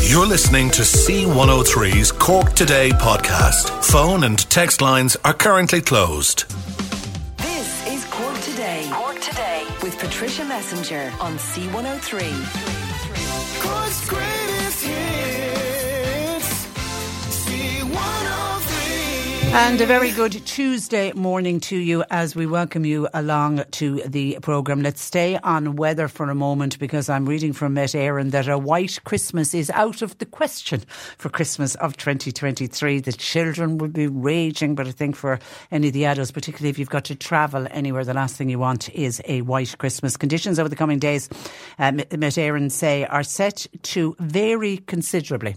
You're listening to C103's Cork Today podcast. Phone and text lines are currently closed. This is Cork Today. Cork Today with Patricia Messinger on C103. Cork's greatest And a very good Tuesday morning to you as we welcome you along to the programme. Let's stay on weather for a moment because I'm reading from Met Éireann that a white Christmas is out of the question for Christmas of 2023. The children will be raging, but I think for any of the adults, particularly if you've got to travel anywhere, the last thing you want is a white Christmas. Conditions over the coming days, uh, Met Éireann say, are set to vary considerably.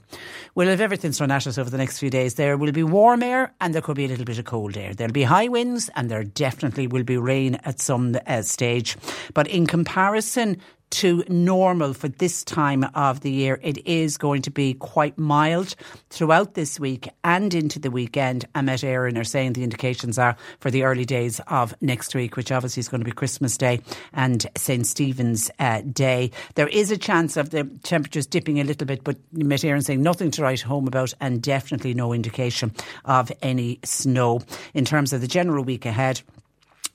We'll have everything thrown at us over the next few days. There will be warm air and there could be a little bit of cold air. There'll be high winds and there definitely will be rain at some uh, stage. But in comparison to normal for this time of the year, it is going to be quite mild throughout this week and into the weekend. Met Éireann are saying the indications are for the early days of next week, which obviously is going to be Christmas Day and St. Stephen's uh, Day. There is a chance of the temperatures dipping a little bit, but Met Éireann saying nothing to write home about and definitely no indication of any snow. In terms of the general week ahead,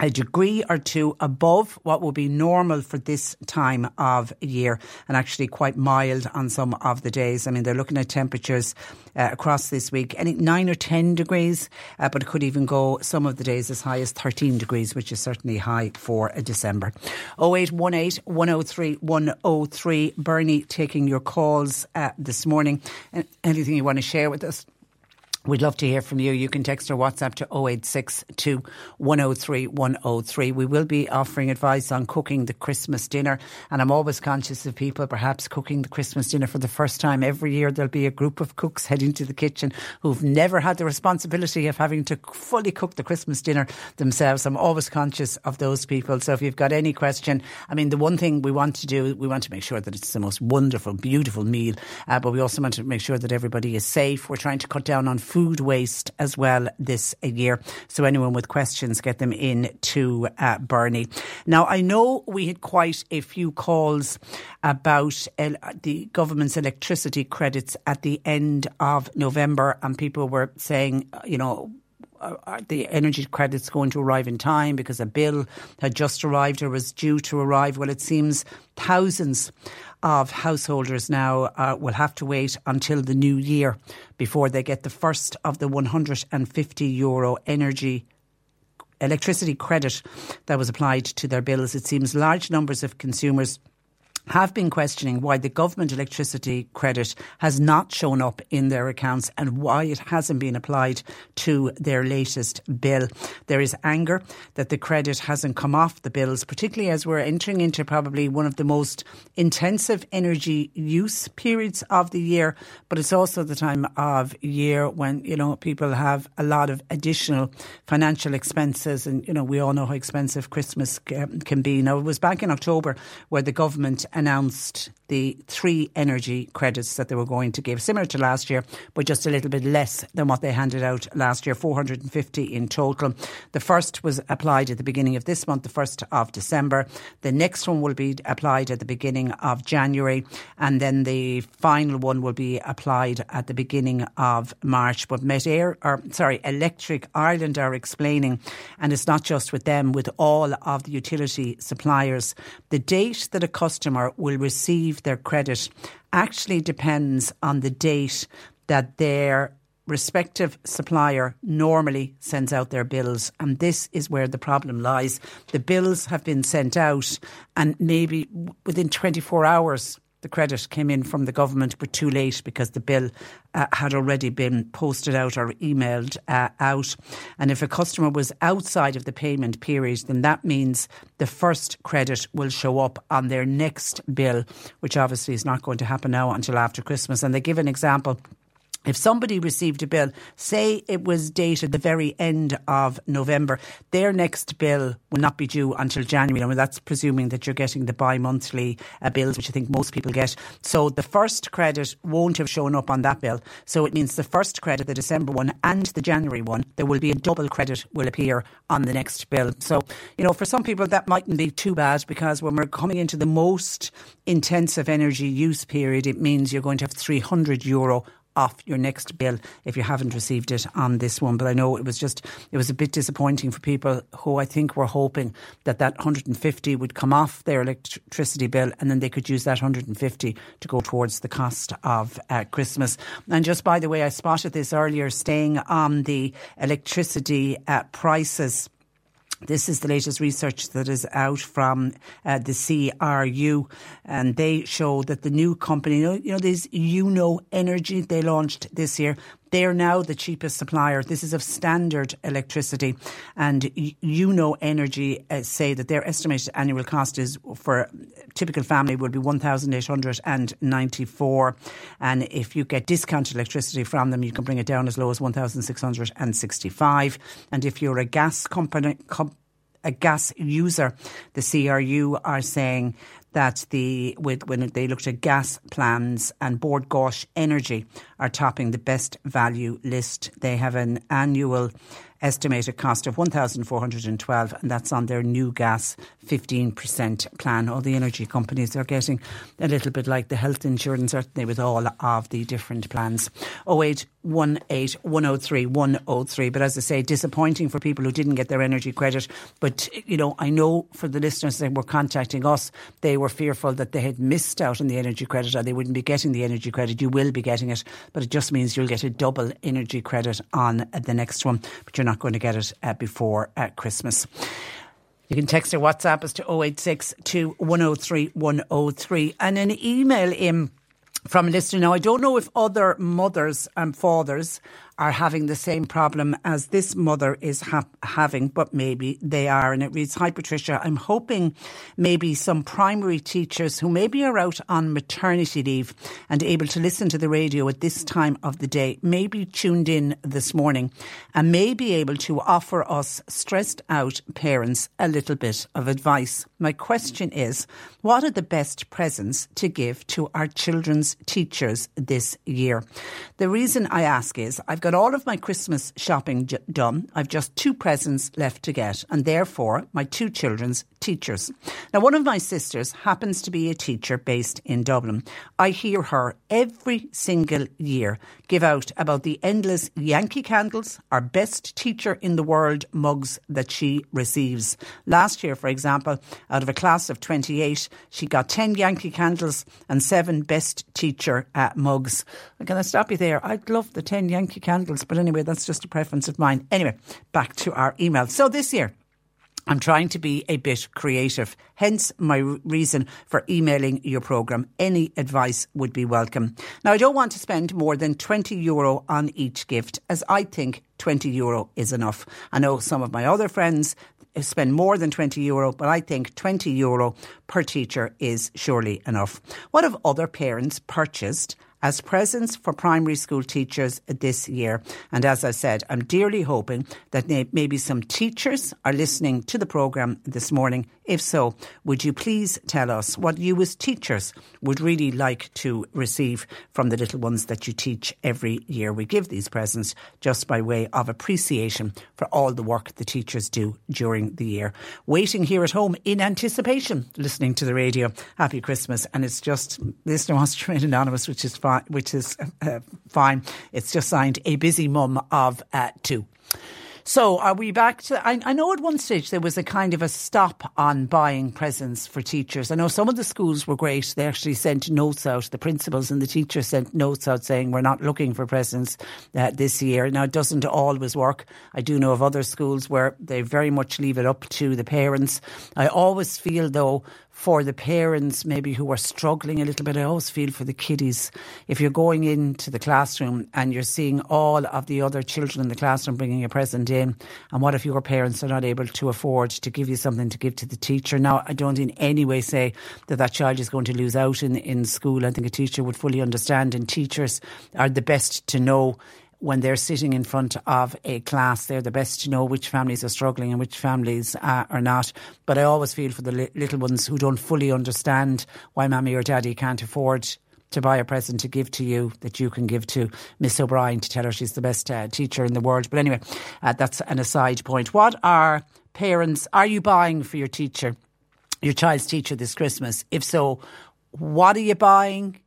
a degree or two above what would be normal for this time of year and actually quite mild on some of the days. I mean, they're looking at temperatures uh, across this week, any nine or 10 degrees, uh, but it could even go some of the days as high as 13 degrees, which is certainly high for December. 0818 103 103. Bernie taking your calls uh, this morning. Anything you want to share with us? We'd love to hear from you. You can text or WhatsApp to 0862 103 103. We will be offering advice on cooking the Christmas dinner. And I'm always conscious of people perhaps cooking the Christmas dinner for the first time. Every year there'll be a group of cooks heading to the kitchen who've never had the responsibility of having to fully cook the Christmas dinner themselves. I'm always conscious of those people. So if you've got any question, I mean, the one thing we want to do, we want to make sure that it's the most wonderful, beautiful meal, uh, but we also want to make sure that everybody is safe. We're trying to cut down on food waste as well this year. So anyone with questions, get them in to uh, Bernie. Now, I know we had quite a few calls about uh, the government's electricity credits at the end of November, and people were saying, you know, the energy credits going to arrive in time because a bill had just arrived or was due to arrive? Well, it seems thousands of householders now uh, will have to wait until the new year before they get the first of the 150 euro energy electricity credit that was applied to their bills. It seems large numbers of consumers have been questioning why the government electricity credit has not shown up in their accounts and why it hasn't been applied to their latest bill. There is anger that the credit hasn't come off the bills, particularly as we're entering into probably one of the most intensive energy use periods of the year. But it's also the time of year when, you know, people have a lot of additional financial expenses. And, you know, we all know how expensive Christmas um, can be. Now, it was back in October where the government announced the three energy credits that they were going to give, similar to last year, but just a little bit less than what they handed out last year, 450 in total. The first was applied at the beginning of this month, the 1st of December. The next one will be applied at the beginning of January, and then the final one will be applied at the beginning of March. But Met Air, or sorry, Electric Ireland are explaining, and it's not just with them, with all of the utility suppliers, the date that a customer customer will receive their credit actually depends on the date that their respective supplier normally sends out their bills. And this is where the problem lies. The bills have been sent out, and maybe within 24 hours, the credit came in from the government, but too late because the bill uh, had already been posted out or emailed uh, out. And if a customer was outside of the payment period, then that means the first credit will show up on their next bill, which obviously is not going to happen now until after Christmas. And they give an example if somebody received a bill, say it was dated the very end of November, their next bill will not be due until January. I mean, that's presuming that you're getting the bi monthly uh, bills, which I think most people get. So the first credit won't have shown up on that bill. So it means the first credit, the December one, and the January one, there will be a double credit will appear on the next bill. So, you know, for some people, that mightn't be too bad because when we're coming into the most intensive energy use period, it means you're going to have 300 euro off your next bill if you haven't received it on this one. But I know it was just, it was a bit disappointing for people who I think were hoping that that 150 would come off their electricity bill and then they could use that 150 to go towards the cost of uh, Christmas. And just by the way, I spotted this earlier, staying on the electricity uh, prices. This is the latest research that is out from uh, the CRU, and they show that the new company, you know, you know, this Yuno Energy they launched this year. They're now the cheapest supplier. This is of standard electricity, and Yuno Energy uh, say that their estimated annual cost is for a typical family would be one thousand eight hundred and if you get discounted electricity from them, you can bring it down as low as one thousand six hundred and if you're a gas company, com- a gas user, the CRU are saying that the with when they looked at gas plans and Bord Gáis Energy are topping the best value list. They have an annual estimated cost of 1,412, and that's on their new gas 15% plan. All the energy companies are getting a little bit like the health insurance, aren't with all of the different plans. 0818 103 103. But as I say, disappointing for people who didn't get their energy credit. But, you know, I know for the listeners that were contacting us, they were fearful that they had missed out on the energy credit or they wouldn't be getting the energy credit. You will be getting it, but it just means you'll get a double energy credit on the next one. But you're not going to get it uh, before uh, Christmas. You can text or WhatsApp us to 086 103 103 and an email in from a listener. Now, I don't know if other mothers and fathers are having the same problem as this mother is ha- having, but maybe they are. And it reads Hi, Patricia. I'm hoping maybe some primary teachers who maybe are out on maternity leave and able to listen to the radio at this time of the day may be tuned in this morning and may be able to offer us stressed out parents a little bit of advice. My question is what are the best presents to give to our children's teachers this year? The reason I ask is I've got got all of my Christmas shopping j- done. I've just two presents left to get, and therefore my two children's teachers. Now, one of my sisters happens to be a teacher based in Dublin. I hear her every single year give out about the endless Yankee candles, our best teacher in the world mugs that she receives. Last year, for example, out of a class of 28, she got 10 Yankee candles and seven best teacher uh, mugs. Can I stop you there? I'd love the 10 Yankee candles. But anyway, that's just a preference of mine. Anyway, back to our email. So this year, I'm trying to be a bit creative, hence my reason for emailing your programme. Any advice would be welcome. Now, I don't want to spend more than 20 euro on each gift, as I think 20 euro is enough. I know some of my other friends spend more than 20 euro, but I think 20 euro per teacher is surely enough. What have other parents purchased as presents for primary school teachers this year. And as I said, I'm dearly hoping that maybe some teachers are listening to the programme this morning. If so, would you please tell us what you as teachers would really like to receive from the little ones that you teach every year? We give these presents just by way of appreciation for all the work the teachers do during the year. Waiting here at home in anticipation, listening to the radio. Happy Christmas. And it's just, listener wants to remain anonymous, which is fine which is uh, fine. It's just signed a busy mum of uh, two. So are we back to? I, I, know at one stage there was a kind of a stop on buying presents for teachers. I know some of the schools were great. They actually sent notes out. The principals and the teachers sent notes out saying we're not looking for presents uh, this year. Now it doesn't always work. I do know of other schools where they very much leave it up to the parents. I always feel though for the parents maybe who are struggling a little bit. I always feel for the kiddies. If you're going into the classroom and you're seeing all of the other children in the classroom bringing a present in, and what if your parents are not able to afford to give you something to give to the teacher? Now, I don't in any way say that that child is going to lose out in, in school. I think a teacher would fully understand, and teachers are the best to know when they're sitting in front of a class, they're the best to know which families are struggling and which families uh, are not. But I always feel for the li- little ones who don't fully understand why mommy or daddy can't afford to buy a present to give to you that you can give to Miss O'Brien to tell her she's the best uh, teacher in the world. But anyway, uh, that's an aside point. What are parents, are you buying for your teacher, your child's teacher this Christmas? If so, what are you buying?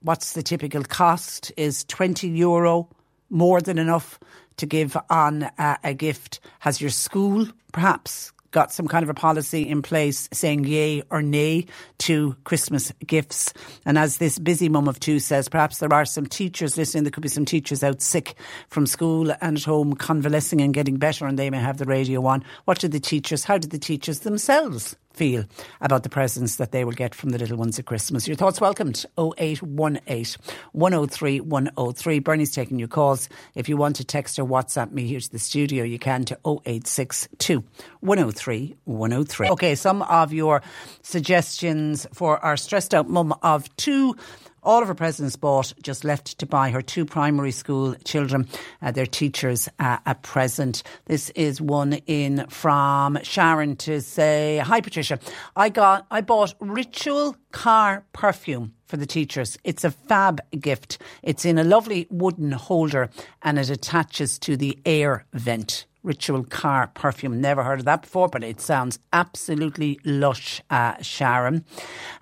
What's the typical cost? Is 20 euro more than enough to give on uh, a gift? Has your school perhaps got some kind of a policy in place saying yay or nay to Christmas gifts. And as this busy mum of two says, perhaps there are some teachers listening. There could be some teachers out sick from school and at home convalescing and getting better, and they may have the radio on. What did the teachers, how did the teachers themselves feel about the presents that they will get from the little ones at Christmas. Your thoughts welcomed 0818 103 103. Bernie's taking your calls. If you want to text or WhatsApp me here to the studio, you can to 0862 103 103. Okay, some of your suggestions for our stressed out mum of two all of her presents bought, just left to buy her two primary school children, uh, their teachers, uh, a present. This is one in from Sharon to say, "Hi Patricia, I got I bought Ritual car perfume." For the teachers. It's a fab gift. It's in a lovely wooden holder and it attaches to the air vent ritual car perfume. Never heard of that before, but it sounds absolutely lush, uh, Sharon.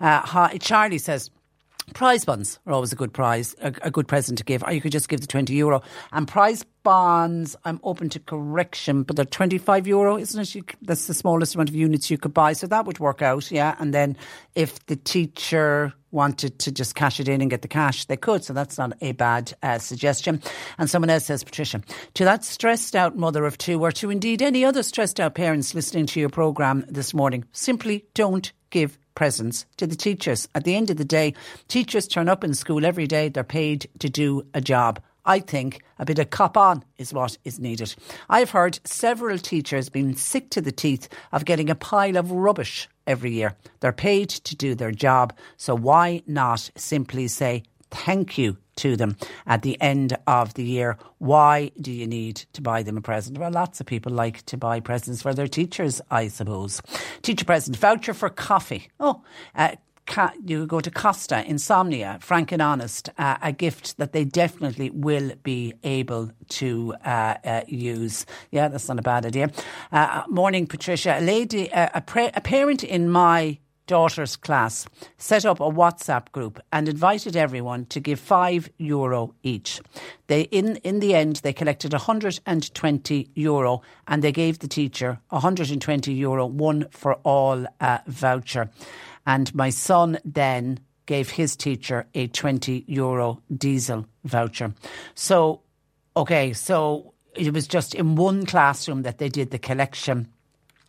Uh, hi, Charlie says, Prize bonds are always a good prize, a, a, good present to give, or you could just give the 20 euro. And prize bonds, I'm open to correction, but they're 25 euro, isn't it? That's the smallest amount of units you could buy. So that would work out, yeah. And then if the teacher wanted to just cash it in and get the cash, they could. So that's not a bad uh, suggestion. And someone else says, Patricia, to that stressed out mother of two, or to indeed any other stressed out parents listening to your programme this morning, simply don't give presents to the teachers. At the end of the day, teachers turn up in school every day, they're paid to do a job. I think a bit of cop on is what is needed. I've heard several teachers being sick to the teeth of getting a pile of rubbish every year. They're paid to do their job, so why not simply say thank you to them at the end of the year. Why do you need to buy them a present? Well, lots of people like to buy presents for their teachers, I suppose. Teacher present, voucher for coffee. Oh, uh, you go to Costa, Insomnia, Frank and Honest, uh, a gift that they definitely will be able to uh, uh, use. Yeah, that's not a bad idea. Uh, morning, Patricia. A lady, uh, a, pre- a parent in my daughter's class set up a WhatsApp group and invited everyone to give five euro each. They, in, in the end, they collected 120 euro and they gave the teacher 120 euro, one for all uh, voucher. And my son then gave his teacher a 20 euro diesel voucher. So, okay, so it was just in one classroom that they did the collection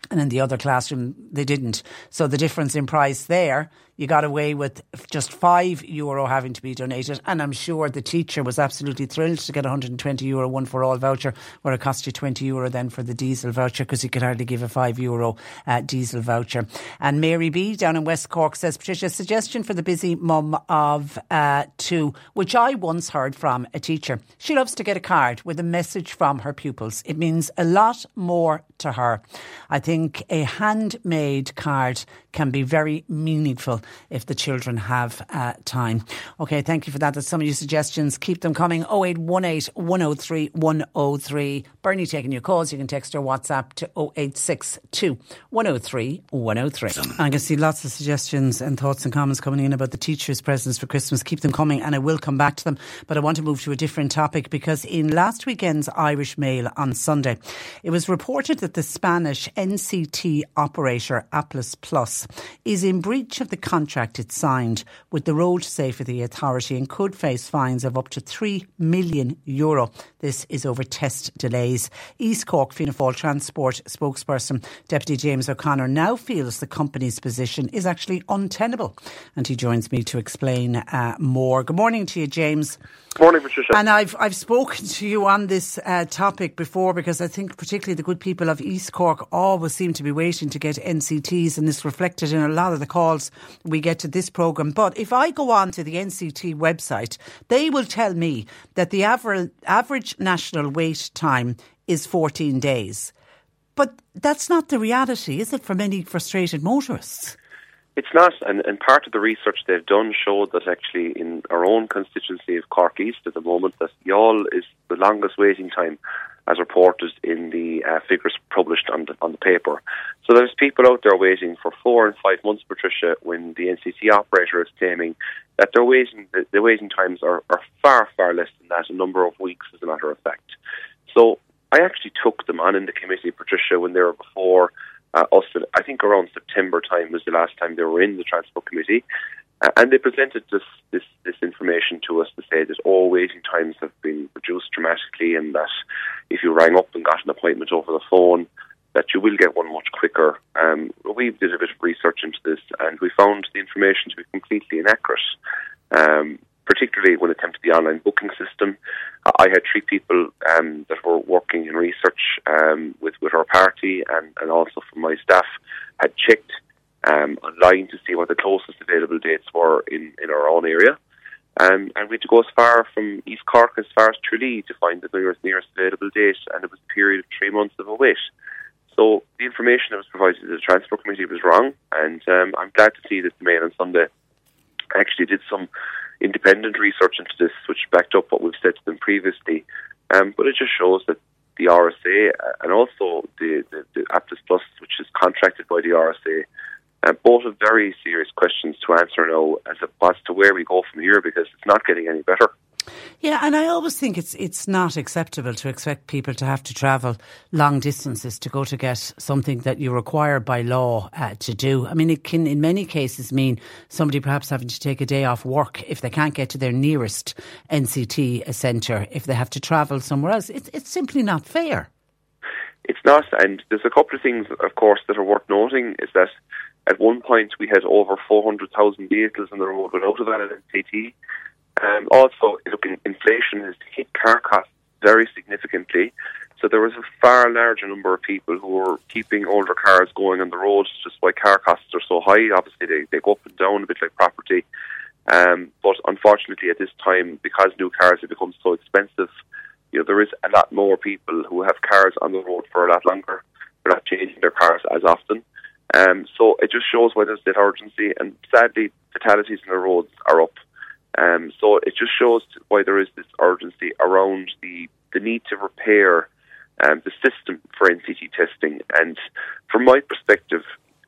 and in the other classroom they didn't. So the difference in price there you got away with just five euro having to be donated. And I'm sure the teacher was absolutely thrilled to get a 120 euro one for all voucher, where it cost you 20 euro then for the diesel voucher because you could hardly give a five euro uh, diesel voucher. And Mary B down in West Cork says, Patricia, suggestion for the busy mum of uh, two, which I once heard from a teacher. She loves to get a card with a message from her pupils. It means a lot more to her. I think a handmade card can be very meaningful if the children have uh, time. Okay, thank you for that. That's some of your suggestions. Keep them coming. 0818 103 103. Bernie taking your calls. You can text or WhatsApp to 0862 103 103. I can see lots of suggestions and thoughts and comments coming in about the teachers' presents for Christmas. Keep them coming and I will come back to them. But I want to move to a different topic because in last weekend's Irish Mail on Sunday, it was reported that the Spanish NCT operator Applus Plus is in breach of the contract it signed with the Road Safety Authority and could face fines of up to 3 million euro. This is over test delays. East Cork Fianna Fáil Transport spokesperson Deputy James O'Connor now feels the company's position is actually untenable. And he joins me to explain uh, more. Good morning to you, James. Morning, Patricia. And I've I've spoken to you on this uh, topic before because I think particularly the good people of East Cork always seem to be waiting to get NCTs, and this reflected in a lot of the calls we get to this program. But if I go on to the NCT website, they will tell me that the average average national wait time is 14 days. But that's not the reality, is it, for many frustrated motorists? It's not, and, and part of the research they've done showed that actually in our own constituency of Cork East at the moment, that Youghal is the longest waiting time as reported in the uh, figures published on the, on the paper. So there's people out there waiting for four and five months, Patricia, when the NCT operator is claiming that their waiting, the, the waiting times are, are far, far less than that, a number of weeks as a matter of fact. So I actually took them on in the committee, Patricia, when they were before uh. I think around September time was the last time they were in the transport committee, uh, and they presented this, this this information to us to say that all waiting times have been reduced dramatically, and that if you rang up and got an appointment over the phone, that you will get one much quicker. Um, we did a bit of research into this, and we found the information to be completely inaccurate. Um, particularly when it came to the online booking system. I had three people um, that were working in research um, with, with our party and, and also from my staff had checked um, online to see what the closest available dates were in, in our own area. Um, and we had to go as far from East Cork as far as Tralee to find the nearest, nearest available date, and it was a period of three months of a wait. So the information that was provided to the Transport Committee was wrong, and um, I'm glad to see that the Mail on Sunday actually did some independent research into this, which backed up what we've said to them previously. Um, but it just shows that the RSA uh, and also the, the, the Applus Plus, which is contracted by the RSA, uh, both have very serious questions to answer now as to where we go from here because it's not getting any better. Yeah, and I always think it's it's not acceptable to expect people to have to travel long distances to go to get something that you're required by law uh, to do. I mean, it can in many cases mean somebody perhaps having to take a day off work if they can't get to their nearest NCT centre, if they have to travel somewhere else. It's it's simply not fair. It's not, and there's a couple of things, of course, that are worth noting. Is that at one point we had over 400,000 vehicles on the road without a valid NCT. Um, also, look, inflation has hit car costs very significantly. So there was a far larger number of people who were keeping older cars going on the roads just why car costs are so high. Obviously, they, they go up and down a bit like property. Um, but unfortunately, at this time, because new cars have become so expensive, you know, there is a lot more people who have cars on the road for a lot longer. They're not changing their cars as often. Um, so it just shows why there's that urgency. And sadly, fatalities on the roads are up. Um, so it just shows why there is this urgency around the, the need to repair um, the system for NCT testing. And from my perspective,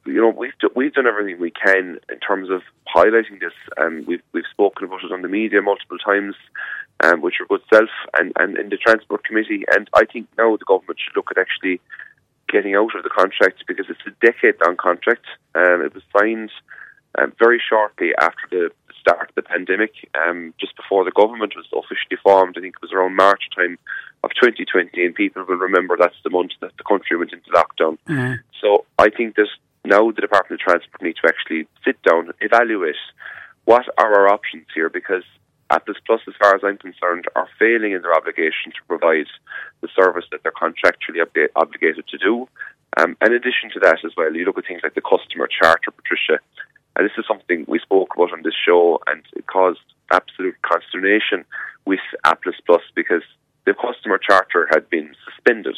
you know, we've do, we've done everything we can in terms of highlighting this. Um, we've we've spoken about it on the media multiple times, um, which your good self and, and in the transport committee. And I think now the government should look at actually getting out of the contract because it's a decade long contract. Um, it was signed um, very shortly after the start of the pandemic, um, just before the government was officially formed. I think it was around March time of 2020, and people will remember that's the month that the country went into lockdown. Mm-hmm. So I think that now the Department of Transport needs to actually sit down, evaluate what are our options here, because Applus Plus, as far as I'm concerned, are failing in their obligation to provide the service that they're contractually obligated to do. Um, in addition to that, as well, you look at things like the customer charter, Patricia. And this is something we spoke about on this show, and it caused absolute consternation with Applus Plus because the customer charter had been suspended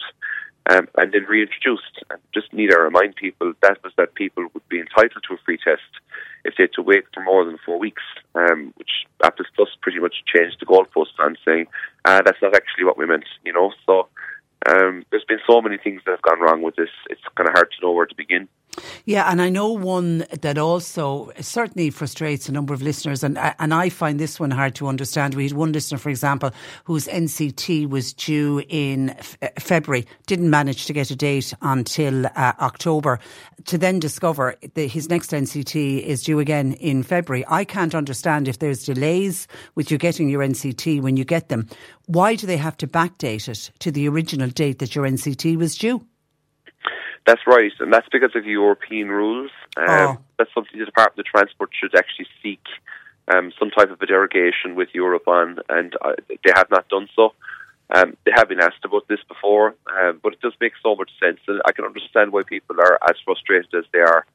um, and then reintroduced. And just need to remind people that was that people would be entitled to a free test if they had to wait for more than four weeks, um, which Applus Plus pretty much changed the goalposts on saying uh, that's not actually what we meant, you know. So um, there's been so many things that have gone wrong with this. It's kind of hard to know where to begin. Yeah, and I know one that also certainly frustrates a number of listeners, and and I find this one hard to understand. We had one listener, for example, whose NCT was due in uh, February, didn't manage to get a date until uh, October, to then discover that his next NCT is due again in February. I can't understand if there's delays with you getting your NCT when you get them. Why do they have to backdate it to the original date that your NCT was due? That's right, and that's because of European rules. Um, Oh. That's something the Department of Transport should actually seek um, some type of a derogation with Europe on, and uh, they have not done so. Um, they have been asked about this before, um, but it does make so much sense, and I can understand why people are as frustrated as they are.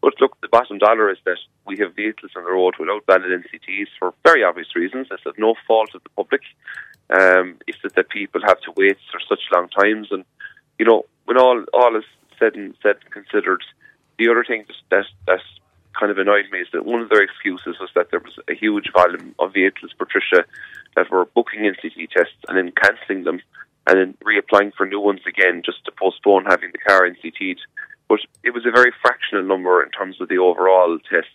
But look, the bottom dollar is that we have vehicles on the road without valid NCTs for very obvious reasons. It's of no fault of the public. Um, it's that people have to wait for such long times, and you know, when all all is said and said and considered, the other thing that that that kind of annoyed me is that one of their excuses was that there was a huge volume of vehicles, Patricia, that were booking NCT tests and then cancelling them and then reapplying for new ones again just to postpone having the car NCT'd. But it was a very fractional number in terms of the overall tests.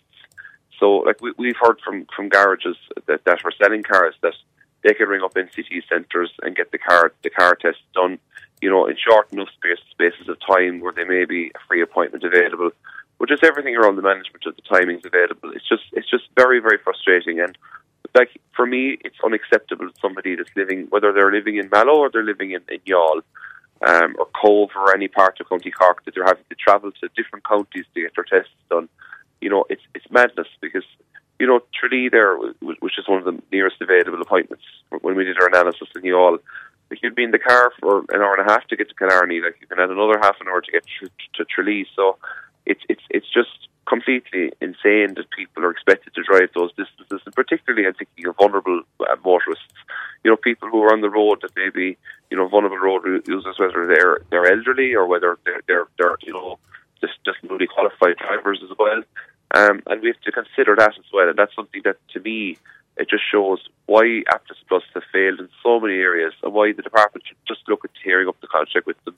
So, like we, we've heard from from garages that that are selling cars that they can ring up NCT centres and get the car the car tests done, you know, in short enough space, spaces of time where there may be a free appointment available. But just everything around the management of the timings available, it's just it's just very very frustrating. And like for me, it's unacceptable that somebody that's living whether they're living in Mallow or they're living in, in Youghal. Um, or Cobh or any part of County Cork that they're having to travel to different counties to get their tests done. You know, it's it's madness because you know, Tralee there, which is one of the nearest available appointments when we did our analysis in Youghal, like you'd be in the car for an hour and a half to get to Killarney, like you can add another half an hour to get to, to Tralee. So it's it's it's just completely insane that people are expected to drive those distances, and particularly I'm thinking of vulnerable uh, motorists. You know, people who are on the road that may be, you know, vulnerable road users, whether they're they're elderly or whether they're they're, they're you know just just newly qualified drivers as well. Um, and we have to consider that as well. And that's something that, to me, it just shows why Applus Plus have failed in so many areas and why the department should just look at tearing up the contract with them,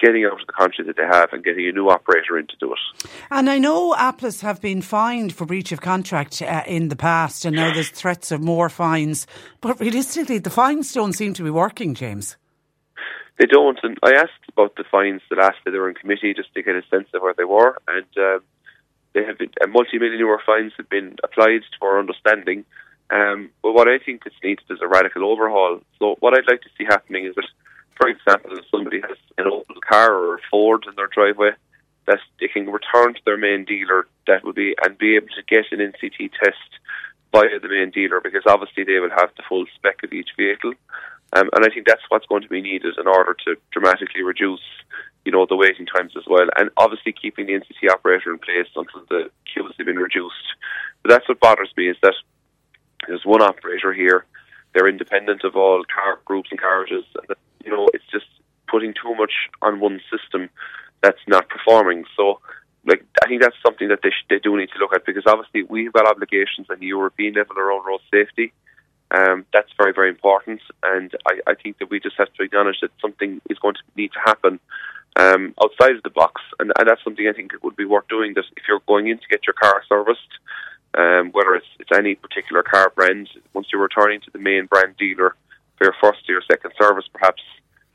getting out of the contract that they have and getting a new operator in to do it. And I know Applus have been fined for breach of contract uh, in the past, and now there's threats of more fines. But realistically, the fines don't seem to be working, James. They don't. And I asked about the fines the last day they were in committee just to get a sense of where they were. And um, they have been, a multi-million euro fines have been applied to our understanding. Um, but what I think is needed is a radical overhaul. So what I'd like to see happening is that, for example, if somebody has an old car or a Ford in their driveway, that they can return to their main dealer that would be and be able to get an NCT test via the main dealer because obviously they will have the full spec of each vehicle. Um, and I think that's what's going to be needed in order to dramatically reduce, you know, the waiting times as well. And obviously keeping the NCT operator in place until the queues have been reduced. But that's what bothers me is that there's one operator here. They're independent of all car groups and carriages. You know, it's just putting too much on one system that's not performing. So, like, I think that's something that they sh- they do need to look at because obviously we've got obligations on the European level around road safety. Um, that's very, very important, and I, I think that we just have to acknowledge that something is going to need to happen um, outside of the box, and, and that's something I think it would be worth doing. That if you're going in to get your car serviced, um, whether it's, it's any particular car brand, once you're returning to the main brand dealer for your first or your second service, perhaps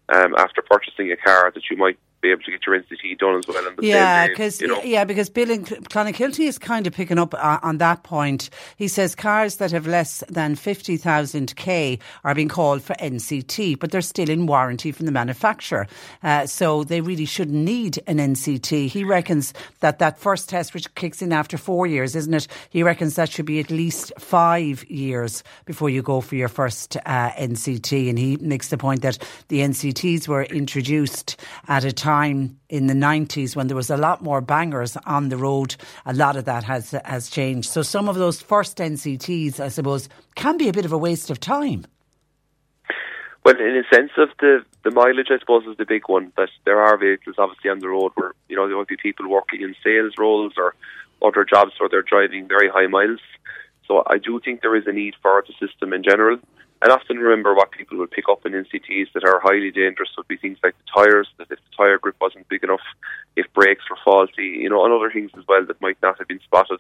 um, after purchasing a car, that you might be able to get your NCT done as well. Yeah, because you know. yeah, because Bill in Clonakilty is kind of picking up uh, on that point. He says cars that have less than fifty thousand k are being called for NCT, but they're still in warranty from the manufacturer, uh, so they really shouldn't need an NCT. He reckons that that first test, which kicks in after four years, isn't it? He reckons that should be at least five years before you go for your first uh, NCT, and he makes the point that the NCTs were introduced at a time in the 90s when there was a lot more bangers on the road. A lot of that has has changed. So some of those first NCTs, I suppose, can be a bit of a waste of time. Well, in a sense of the the mileage, I suppose, is the big one. That there are vehicles obviously on the road where you know there might be people working in sales roles or other jobs where they're driving very high miles. So I do think there is a need for the system in general. And often remember what people will pick up in NCTs that are highly dangerous would be things like the tyres, that if the tyre grip wasn't big enough, if brakes were faulty, you know, and other things as well that might not have been spotted.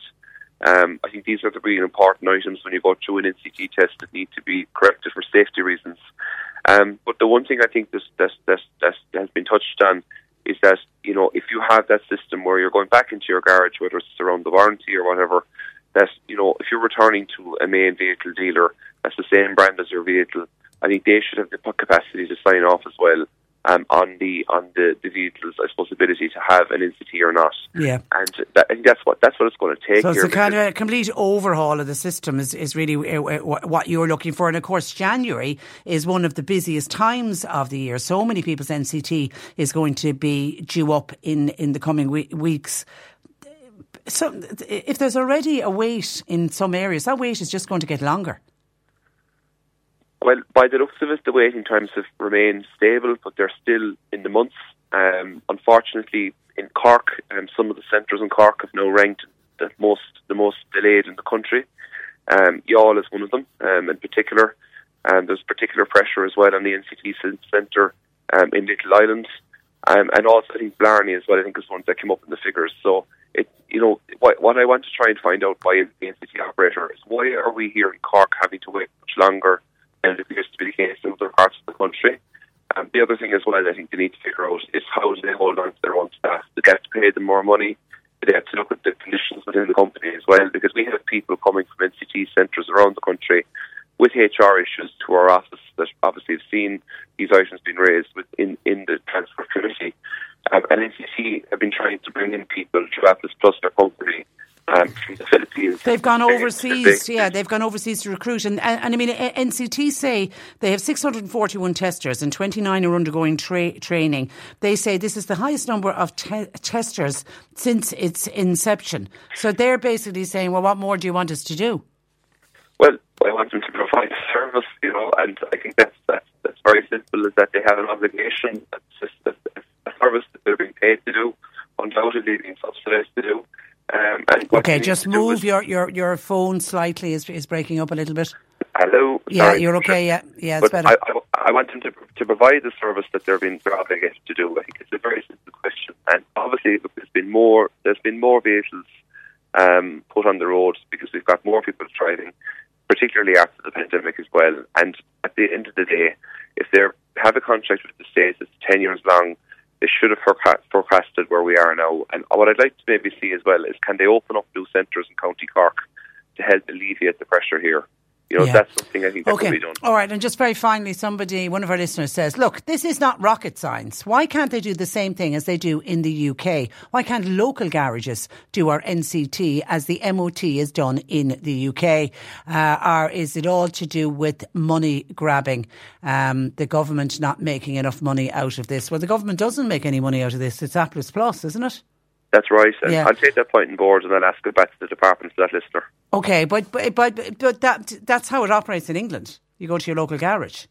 Um, I think these are the really important items when you go through an NCT test that need to be corrected for safety reasons. Um, but the one thing I think that that that that has been touched on is that you know if you have that system where you're going back into your garage, whether it's around the warranty or whatever, that you know if you're returning to a main vehicle dealer that's the same brand as your vehicle, I think they should have the capacity to sign off as well um, on the on the, the vehicle's I suppose ability to have an NCT or not. Yeah, and that, I think that's what that's what it's going to take. So it's here a kind of a complete overhaul of the system is is really uh, uh, what you're looking for, and of course January is one of the busiest times of the year. So many people's NCT is going to be due up in in the coming we- weeks. So, if there's already a wait in some areas, that wait is just going to get longer. Well, by the looks of it, the waiting times have remained stable, but they're still in the months. Um, unfortunately, in Cork, um, some of the centres in Cork have now ranked the most the most delayed in the country. Um, Youghal is one of them, um, in particular. And there's particular pressure as well on the NCT centre um, in Little Island, um, and also I think Blarney as well. I think is one that came up in the figures. So it, you know, what, what I want to try and find out by the NCT operator is why are we here in Cork having to wait much longer than it appears to be the case in other parts of the country. Um, the other thing as well, I think they need to figure out is how do they hold on to their own staff? Do they have to pay them more money? Do they have to look at the conditions within the company as well? Because we have people coming from NCT centres around the country with HR issues to our office that obviously have seen these items being raised within in the transfer committee. Um, and NCT have been trying to bring in people to Applus Plus their company um, from the Philippines. They've gone overseas, yeah, they've gone overseas to recruit. And, and, and I mean, NCT say they have 641 testers and 29 are undergoing tra- training. They say this is the highest number of te- testers since its inception. So they're basically saying, well, what more do you want us to do? Well, I want them to provide a service, you know, and I think that's that's, that's very simple. Is that they have an obligation, that's just a, a service that they're being paid to do, undoubtedly being subsidised to do. Um, okay, just move your, your, your phone slightly. is is breaking up a little bit. Hello. Yeah, Sorry. you're okay. Yeah, yeah, it's better. I, I, I, want them to to provide the service that they're being they're obligated to do. I think it's a very simple question, and obviously there's been more there's been more vehicles um, put on the road because we've got more people driving particularly after the pandemic as well. And at the end of the day, if they have a contract with the state that's 10 years long, they should have forecasted where we are now. And what I'd like to maybe see as well is can they open up new centres in County Cork to help alleviate the pressure here? You know, yeah. that's something I think that okay. can be done. All right, and just very finally, somebody, one of our listeners says, look, this is not rocket science. Why can't they do the same thing as they do in the UK? Why can't local garages do our NCT as the MOT is done in the UK? Uh, or is it all to do with money grabbing? Um, the government not making enough money out of this? Well, the government doesn't make any money out of this. It's Applus Plus, isn't it? That's right. And yeah. I'll take that point on board and then ask it back to the department to that listener. Okay, but but but, but that that's how it operates in England. You go to your local garage.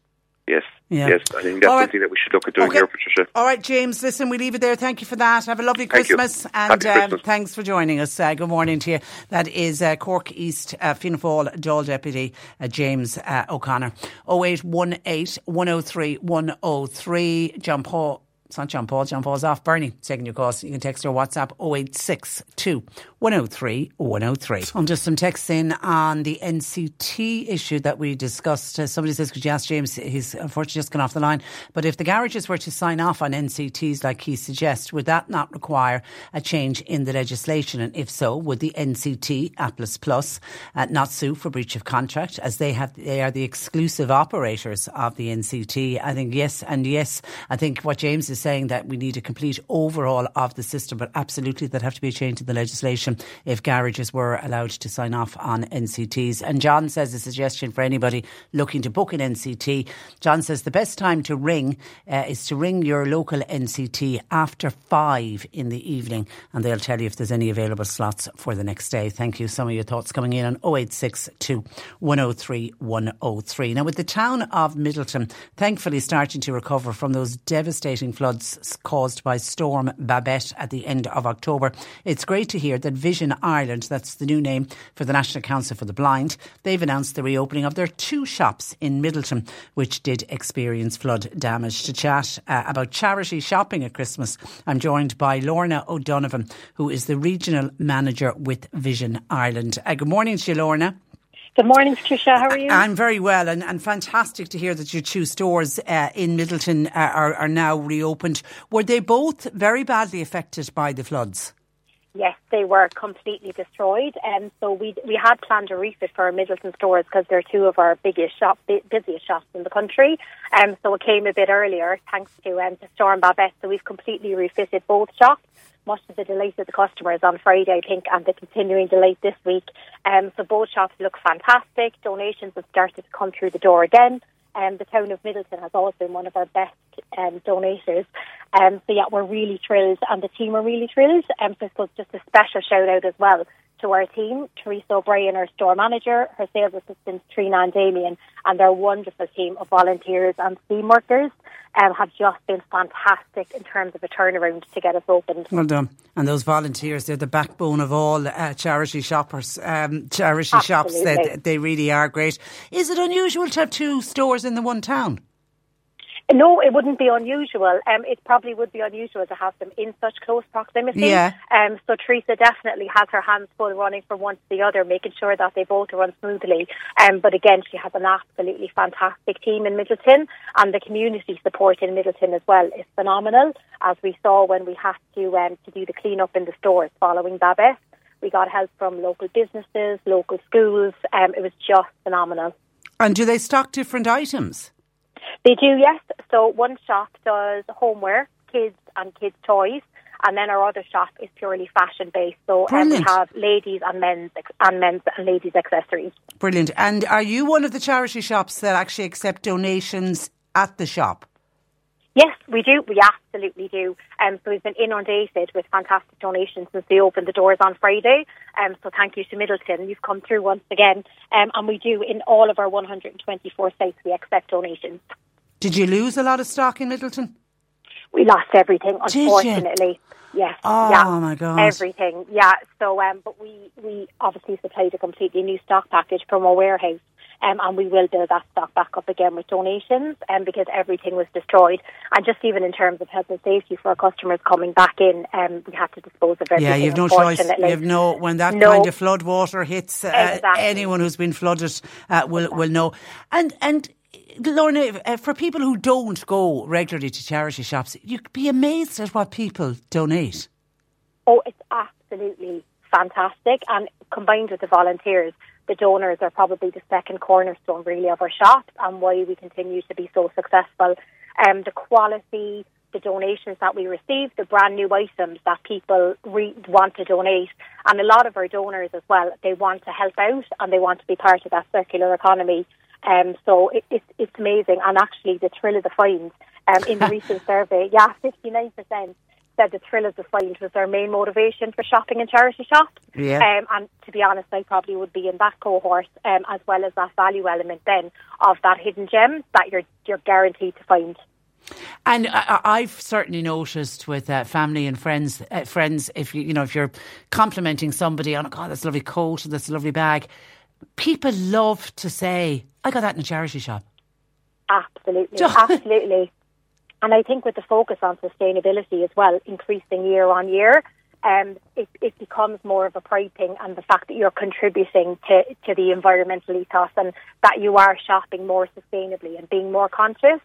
Yes. Yeah. Yes. I think that's something that we should look at doing okay. here, Patricia. All right, James. Listen, we leave it there. Thank you for that. Have a lovely Thank Christmas, you. and um, Christmas. thanks for joining us. Uh, good morning to you. That is uh, Cork East uh, Fianna Fáil Dáil Deputy uh, James uh, O'Connor. 0818 103 103. John Paul. It's not John Paul. John Paul's off. Bernie, taking your calls. You can text or WhatsApp 0862 103 103. And just some texts in on the NCT issue that we discussed. Uh, somebody says, could you ask James? He's unfortunately just gone off the line. But if the garages were to sign off on NCTs like he suggests, would that not require a change in the legislation? And if so, would the NCT, Applus Plus, uh, not sue for breach of contract as they have, they are the exclusive operators of the NCT? I think yes. And yes, I think what James is saying that we need a complete overhaul of the system, but absolutely there'd have to be a change in the legislation if garages were allowed to sign off on NCTs. And John says a suggestion for anybody looking to book an NCT. John says the best time to ring uh, is to ring your local NCT after five in the evening, and they'll tell you if there's any available slots for the next day. Thank you. Some of your thoughts coming in on 0862 103 103. Now, with the town of Midleton thankfully starting to recover from those devastating floods caused by Storm Babette at the end of October. It's great to hear that Vision Ireland, that's the new name for the National Council for the Blind, they've announced the reopening of their two shops in Midleton, which did experience flood damage. To chat uh, about charity shopping at Christmas, I'm joined by Lorna O'Donovan, who is the Regional Manager with Vision Ireland. Uh, good morning to you, Lorna. Good morning, Patricia. How are you? I'm very well, and, and fantastic to hear that your two stores uh, in Midleton uh, are, are now reopened. Were they both very badly affected by the floods? Yes, they were completely destroyed, and um, so we we had planned a refit for our Midleton stores because they're two of our biggest shop, busiest shops in the country. Um, so it came a bit earlier thanks to um, to Storm Babette. So we've completely refitted both shops much to the delight of the customers on Friday, I think, and the continuing delight this week. Um, so both shops look fantastic. Donations have started to come through the door again. Um, the town of Midleton has always been one of our best um, donators. Um, so yeah, we're really thrilled, and the team are really thrilled. Um, so I just a special shout out as well to our team, Teresa O'Brien, our store manager, her sales assistant, Trina and Damien, and their wonderful team of volunteers and team workers um, have just been fantastic in terms of a turnaround to get us opened. Well done. And those volunteers, they're the backbone of all uh, charity shoppers, um, charity Absolutely. shops. They, they really are great. Is it unusual to have two stores in the one town? No, it wouldn't be unusual. Um, it probably would be unusual to have them in such close proximity. Yeah. Um, so Teresa definitely has her hands full running from one to the other, making sure that they both run smoothly. Um, but again, she has an absolutely fantastic team in Midleton, and the community support in Midleton as well is phenomenal. As we saw when we had to um, to do the clean up in the stores following Babet, we got help from local businesses, local schools. Um, it was just phenomenal. And do they stock different items? They do, yes. So one shop does homeware, kids and kids' toys, and then our other shop is purely fashion based. So um, we have ladies and men's and men's and ladies accessories. Brilliant. And are you one of the charity shops that actually accept donations at the shop? Yes, we do. We absolutely do. Um, so we've been inundated with fantastic donations since they opened the doors on Friday. Um, so thank you to Midleton. You've come through once again. Um, and we do, in all of our 124 sites, we accept donations. Did you lose a lot of stock in Midleton? We lost everything, unfortunately. Yes. Oh yeah, my god. Everything. Yeah. So um but we we obviously supplied a completely new stock package from our warehouse. Um, and we will build that stock back up again with donations um, because everything was destroyed. And just even in terms of health and safety for our customers coming back in, um, we had to dispose of everything. Yeah, you've no choice. You have no when that no. kind of flood water hits uh, exactly. anyone who's been flooded uh, will will know. And and Lorna, uh, for people who don't go regularly to charity shops, you'd be amazed at what people donate. Oh, it's absolutely fantastic. And combined with the volunteers, the donors are probably the second cornerstone, really, of our shop and why we continue to be so successful. Um, the quality, the donations that we receive, the brand new items that people re- want to donate, and a lot of our donors as well, they want to help out and they want to be part of that circular economy um, so it, it, it's amazing. And actually, the thrill of the find um, in the recent survey, yeah, 59% said the thrill of the find was their main motivation for shopping in charity shops. Yeah. Um, and to be honest, I probably would be in that cohort um, as well as that value element then of that hidden gem that you're you're guaranteed to find. And I, have certainly noticed with uh, family and friends, uh, friends, if you you know if you're complimenting somebody on, oh God, that's a lovely coat, that's a lovely bag, people love to say, I got that in a charity shop. Absolutely, absolutely. And I think with the focus on sustainability as well, increasing year on year, um, it, it becomes more of a pride thing and the fact that you're contributing to, to the environmental ethos and that you are shopping more sustainably and being more conscious.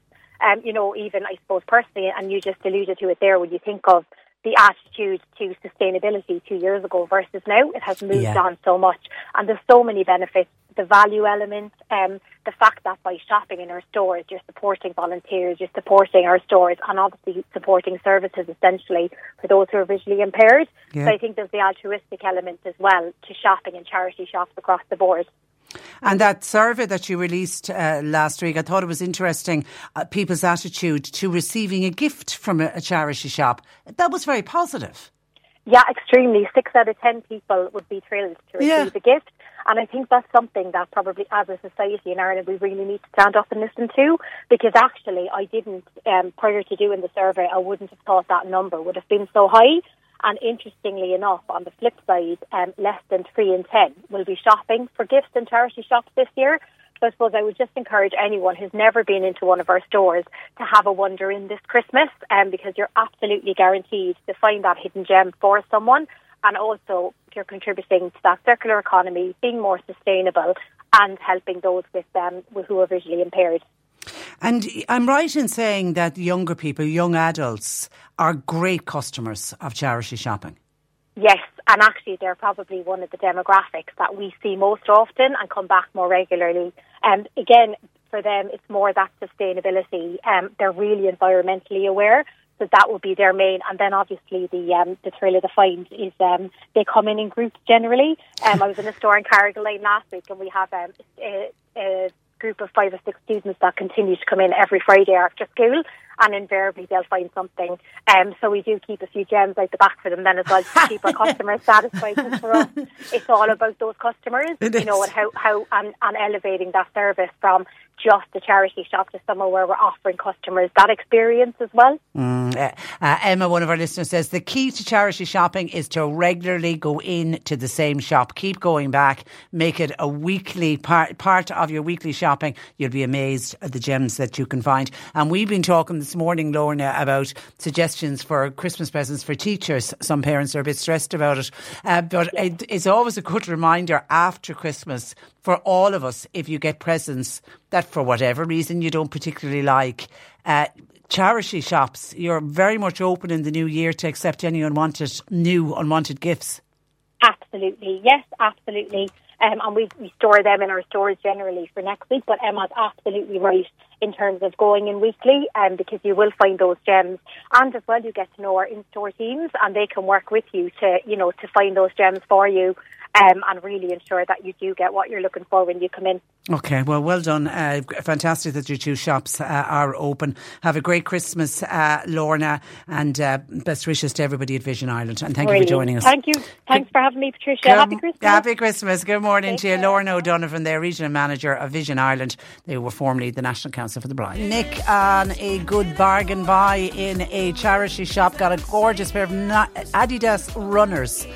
Um, you know, even I suppose personally, and you just alluded to it there when you think of the attitude to sustainability two years ago versus now. It has moved yeah. on so much, and there's so many benefits. The value element, um, the fact that by shopping in our stores, you're supporting volunteers, you're supporting our stores, and obviously supporting services essentially for those who are visually impaired. Yeah. So I think there's the altruistic element as well to shopping in charity shops across the board. And that survey that you released uh, last week, I thought it was interesting. Uh, people's attitude to receiving a gift from a, a, charity shop. That was very positive. Yeah, extremely. Six out of ten people would be thrilled to receive yeah. a gift. And I think that's something that probably as a society in Ireland we really need to stand up and listen to because actually I didn't, um, prior to doing the survey, I wouldn't have thought that number would have been so high. And interestingly enough, on the flip side, um, less than three in ten will be shopping for gifts in charity shops this year. So I suppose I would just encourage anyone who's never been into one of our stores to have a wander in this Christmas, um, because you're absolutely guaranteed to find that hidden gem for someone, and also you're contributing to that circular economy, being more sustainable, and helping those with um, who are visually impaired. And I'm right in saying that younger people, young adults, are great customers of charity shopping. Yes, and actually, they're probably one of the demographics that we see most often and come back more regularly. And again, for them, it's more that sustainability. Um, they're really environmentally aware, so that would be their main. And then obviously the um, the thrill of the find is um, they come in in groups generally. Um, I was in a store in Carrigaline last week, and we have um, a, a group of five or six students that continue to come in every Friday after school, and invariably they'll find something. Um, so we do keep a few gems out the back for them then as well to keep our customers satisfied. Because for us, it's all about those customers, you know, and how how and, and elevating that service from just a charity shop to somewhere where we're offering customers that experience as well. Mm, uh, uh, Emma, one of our listeners, says the key to charity shopping is to regularly go in to the same shop. Keep going back. Make it a weekly part, part of your weekly shopping. You'll be amazed at the gems that you can find. And we've been talking this morning, Lorna, about suggestions for Christmas presents for teachers. Some parents are a bit stressed about it. Uh, but it, it's always a good reminder after Christmas for all of us if you get presents that for whatever reason you don't particularly like. Uh, charity shops, you're very much open in the new year to accept any unwanted, new unwanted gifts. Absolutely, yes, absolutely. Um, and we, we store them in our stores generally for next week. But Emma's absolutely right in terms of going in weekly, um, because you will find those gems, and as well you get to know our in-store teams, and they can work with you to you know to find those gems for you. Um, and really ensure that you do get what you're looking for when you come in. Okay, well, well done. Uh, fantastic that your two shops uh, are open. Have a great Christmas, uh, Lorna, and uh, best wishes to everybody at Vision Ireland. And thank you for joining us. Thank you. Thanks for having me, Patricia. Come- Happy Christmas. Happy Christmas. Good morning Take to you. care. Lorna O'Donovan, there, Regional Manager of Vision Ireland. They were formerly the National Council for the Blind. Nick on a good bargain buy in a charity shop. Got a gorgeous pair of Adidas runners.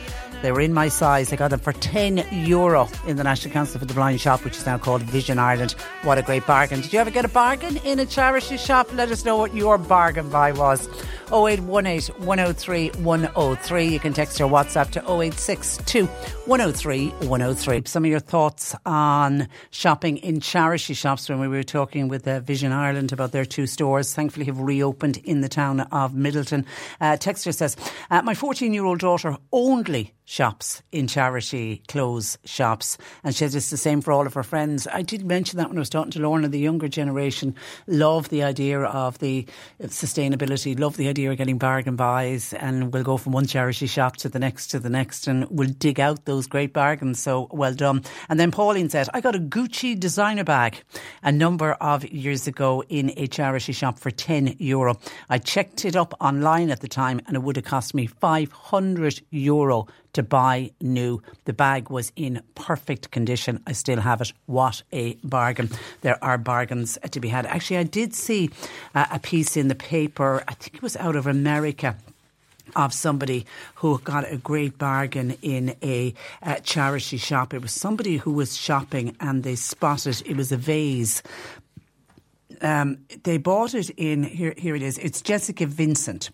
They were in my size. I got them for 10 euro in the National Council for the Blind shop, which is now called Vision Ireland. What a great bargain. Did you ever get a bargain in a charity shop? Let us know what your bargain buy was. 0818 103 103. You can text or WhatsApp to 0862 103 103. Some of your thoughts on shopping in charity shops when we were talking with uh, Vision Ireland about their two stores, thankfully have reopened in the town of Midleton. Uh, Texter says, uh, My 14 year old daughter only shops in charity clothes shops and she says it's the same for all of her friends. I did mention that when I was talking to Lorna, the younger generation love the idea of the sustainability, love the idea of getting bargain buys and we'll go from one charity shop to the next to the next and we'll dig out those great bargains. So well done. And then Pauline said, I got a Gucci designer bag a number of years ago in a charity shop for 10 euro. I checked it up online at the time and it would have cost me 500 euro to buy new. The bag was in perfect condition. I still have it. What a bargain. There are bargains to be had. Actually, I did see uh, a piece in the paper, I think it was out of America of somebody who got a great bargain in a uh, charity shop. It was somebody who was shopping and they spotted it was a vase. Um, they bought it in here. Here it is. It's Jessica Vincent.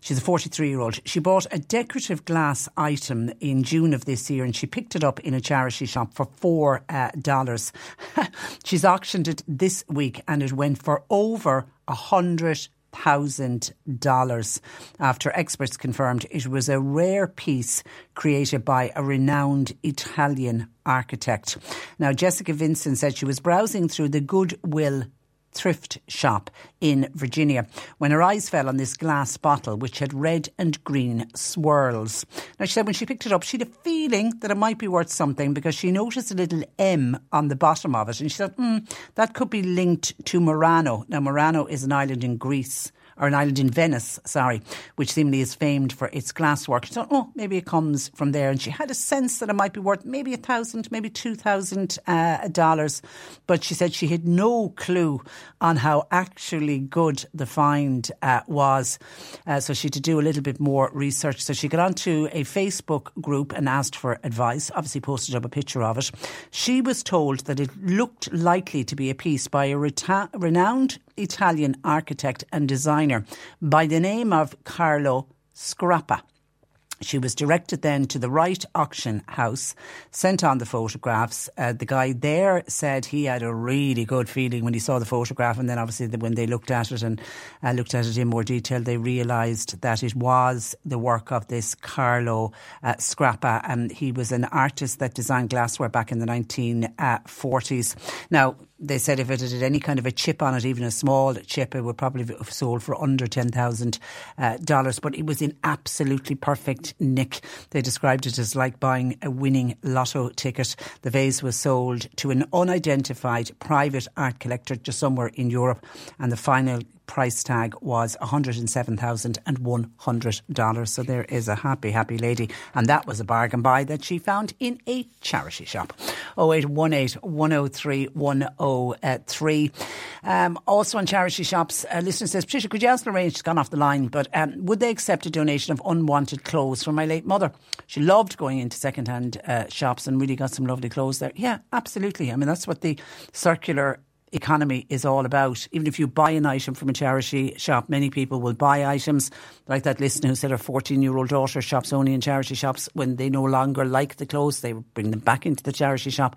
She's a 43 year old. She bought a decorative glass item in June of this year and she picked it up in a charity shop for four uh, dollars. She's auctioned it this week and it went for over a hundred thousand dollars after experts confirmed it was a rare piece created by a renowned Italian architect. Now Jessica Vincent said she was browsing through the Goodwill thrift shop in Virginia when her eyes fell on this glass bottle which had red and green swirls. Now, she said when she picked it up, she had a feeling that it might be worth something because she noticed a little M on the bottom of it. And she thought, hmm, that could be linked to Murano. Now, Murano is an island in Greece or an island in Venice, sorry, which seemingly is famed for its glasswork. She thought, oh, maybe it comes from there. And she had a sense that it might be worth maybe a thousand, maybe two thousand uh, dollars. But she said she had no clue on how actually good the find uh, was. Uh, so she had to do a little bit more research. So she got onto a Facebook group and asked for advice, obviously posted up a picture of it. She was told that it looked likely to be a piece by a reta- renowned Italian architect and designer by the name of Carlo Scrappa. She was directed then to the right auction house, sent on the photographs. Uh, the guy there said he had a really good feeling when he saw the photograph, and then obviously when they looked at it and uh, looked at it in more detail, they realised that it was the work of this Carlo uh, Scrappa, and he was an artist that designed glassware back in the 1940s. Now, they said if it had any kind of a chip on it, even a small chip, it would probably have sold for under $10,000. Uh, but it was in absolutely perfect nick. They described it as like buying a winning lotto ticket. The vase was sold to an unidentified private art collector just somewhere in Europe, and the final price tag was $107,100. So there is a happy, happy lady. And that was a bargain buy that she found in a charity shop. 0818 103 103. Um, also on charity shops, a listener says, Patricia, could you ask Lorraine, she's gone off the line, but um, would they accept a donation of unwanted clothes from my late mother? She loved going into second-hand uh, shops and really got some lovely clothes there. Yeah, absolutely. I mean, that's what the circular economy is all about. Even if you buy an item from a charity shop, many people will buy items like that listener who said her 14 year old daughter shops only in charity shops. When they no longer like the clothes, they bring them back into the charity shop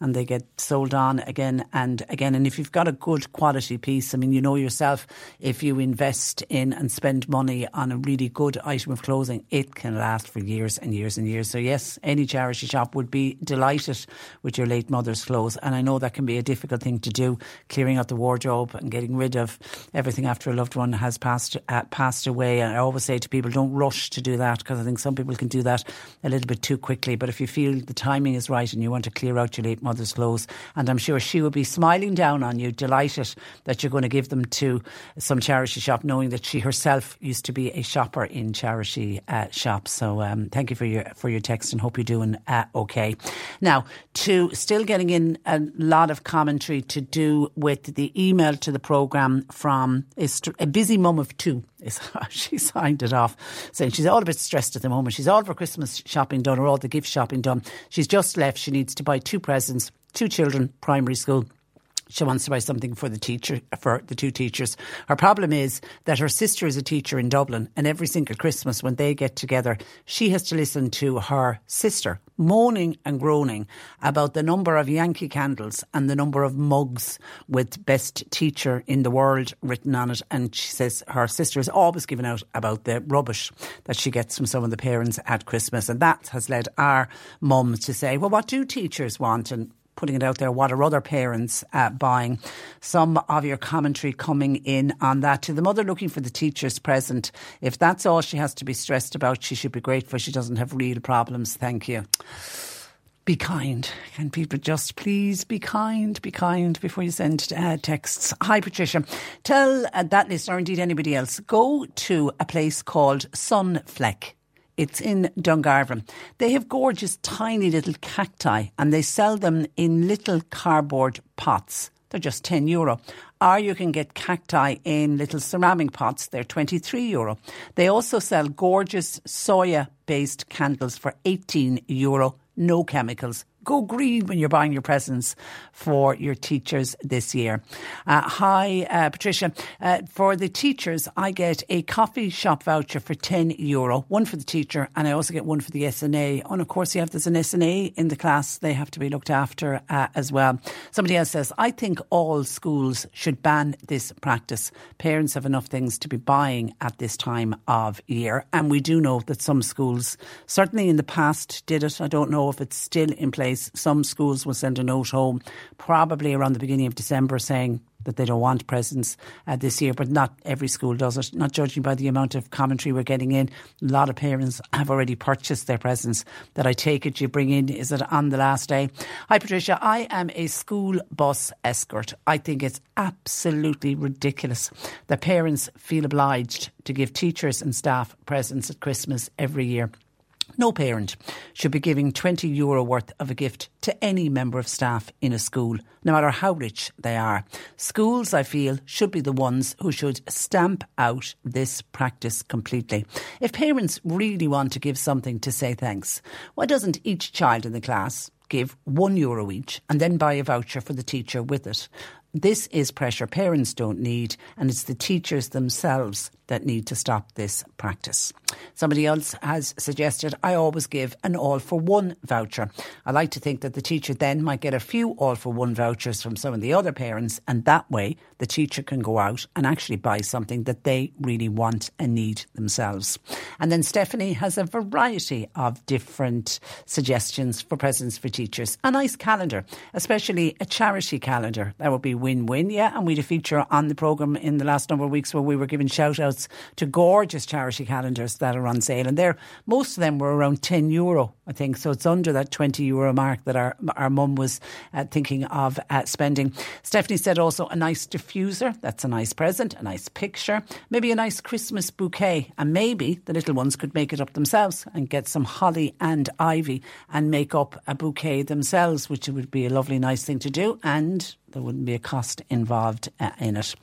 and they get sold on again and again. And if you've got a good quality piece, I mean, you know yourself, if you invest in and spend money on a really good item of clothing, it can last for years and years and years. So, yes, any charity shop would be delighted with your late mother's clothes. And I know that can be a difficult thing to do clearing out the wardrobe and getting rid of everything after a loved one has passed uh, passed away. And I always say to people, don't rush to do that because I think some people can do that a little bit too quickly. But if you feel the timing is right and you want to clear out your late mother's clothes, and I'm sure she will be smiling down on you, delighted that you're going to give them to some charity shop, knowing that she herself used to be a shopper in charity uh, shops. So um, thank you for your for your text and hope you're doing uh, okay. Now to still getting in a lot of commentary to do do with the email to the programme from a busy mum of two. Is how she signed it off, saying she's all a bit stressed at the moment. She's all of her Christmas shopping done or all the gift shopping done. She's just left. She needs to buy two presents, two children, primary school she wants to buy something for the teacher for the two teachers. Her problem is that her sister is a teacher in Dublin, and every single Christmas when they get together, she has to listen to her sister moaning and groaning about the number of Yankee candles and the number of mugs with best teacher in the world written on it. And she says her sister is always giving out about the rubbish that she gets from some of the parents at Christmas. And that has led our mum to say, well, what do teachers want? And putting it out there. What are other parents uh, buying? Some of your commentary coming in on that. To the mother looking for the teachers present, if that's all she has to be stressed about, she should be grateful she doesn't have real problems. Thank you be kind. Can people just please be kind? Be kind before you send uh, texts. Hi, Patricia. Tell uh, that listener, or indeed anybody else, go to a place called Sunfleck it's in Dungarvan. They have gorgeous, tiny little cacti and they sell them in little cardboard pots. They're just 10 euro. Or you can get cacti in little ceramic pots. They're 23 euro. They also sell gorgeous soya based candles for 18 euro. No chemicals, go green when you're buying your presents for your teachers this year. Uh, hi, uh, Patricia. Uh, for the teachers, I get a coffee shop voucher for 10 euro, one for the teacher, and I also get one for the SNA. And of course, you have there's an SNA in the class, they have to be looked after uh, as well. Somebody else says, I think all schools should ban this practice. Parents have enough things to be buying at this time of year. And we do know that some schools, certainly in the past, did it. I don't know if it's still in place place. Some schools will send a note home, probably around the beginning of December, saying that they don't want presents uh, this year, but not every school does it. Not judging by the amount of commentary we're getting in, a lot of parents have already purchased their presents that I take it you bring in. Is it on the last day? Hi, Patricia. I am a school bus escort. I think it's absolutely ridiculous that parents feel obliged to give teachers and staff presents at Christmas every year. No parent should be giving 20 euro worth of a gift to any member of staff in a school, no matter how rich they are. Schools, I feel, should be the ones who should stamp out this practice completely. If parents really want to give something to say thanks, why doesn't each child in the class give one euro each and then buy a voucher for the teacher with it? This is pressure parents don't need, and it's the teachers themselves that need to stop this practice. Somebody else has suggested I always give an all for one voucher. I like to think that the teacher then might get a few all for one vouchers from some of the other parents, and that way the teacher can go out and actually buy something that they really want and need themselves. And then Stephanie has a variety of different suggestions for presents for teachers. A nice calendar, especially a charity calendar. That would be win win, yeah. And we had a feature on the programme in the last number of weeks where we were giving shout outs to gorgeous charity calendars that are on sale. And there, most of them were around 10 euro, I think. So it's under that 20 euro mark that our, our mum was uh, thinking of uh, spending. Stephanie said also a nice diffuser. That's a nice present, a nice picture, maybe a nice Christmas bouquet. And maybe the little ones could make it up themselves and get some holly and ivy and make up a bouquet themselves, which would be a lovely, nice thing to do. And there wouldn't be a cost involved uh, in it.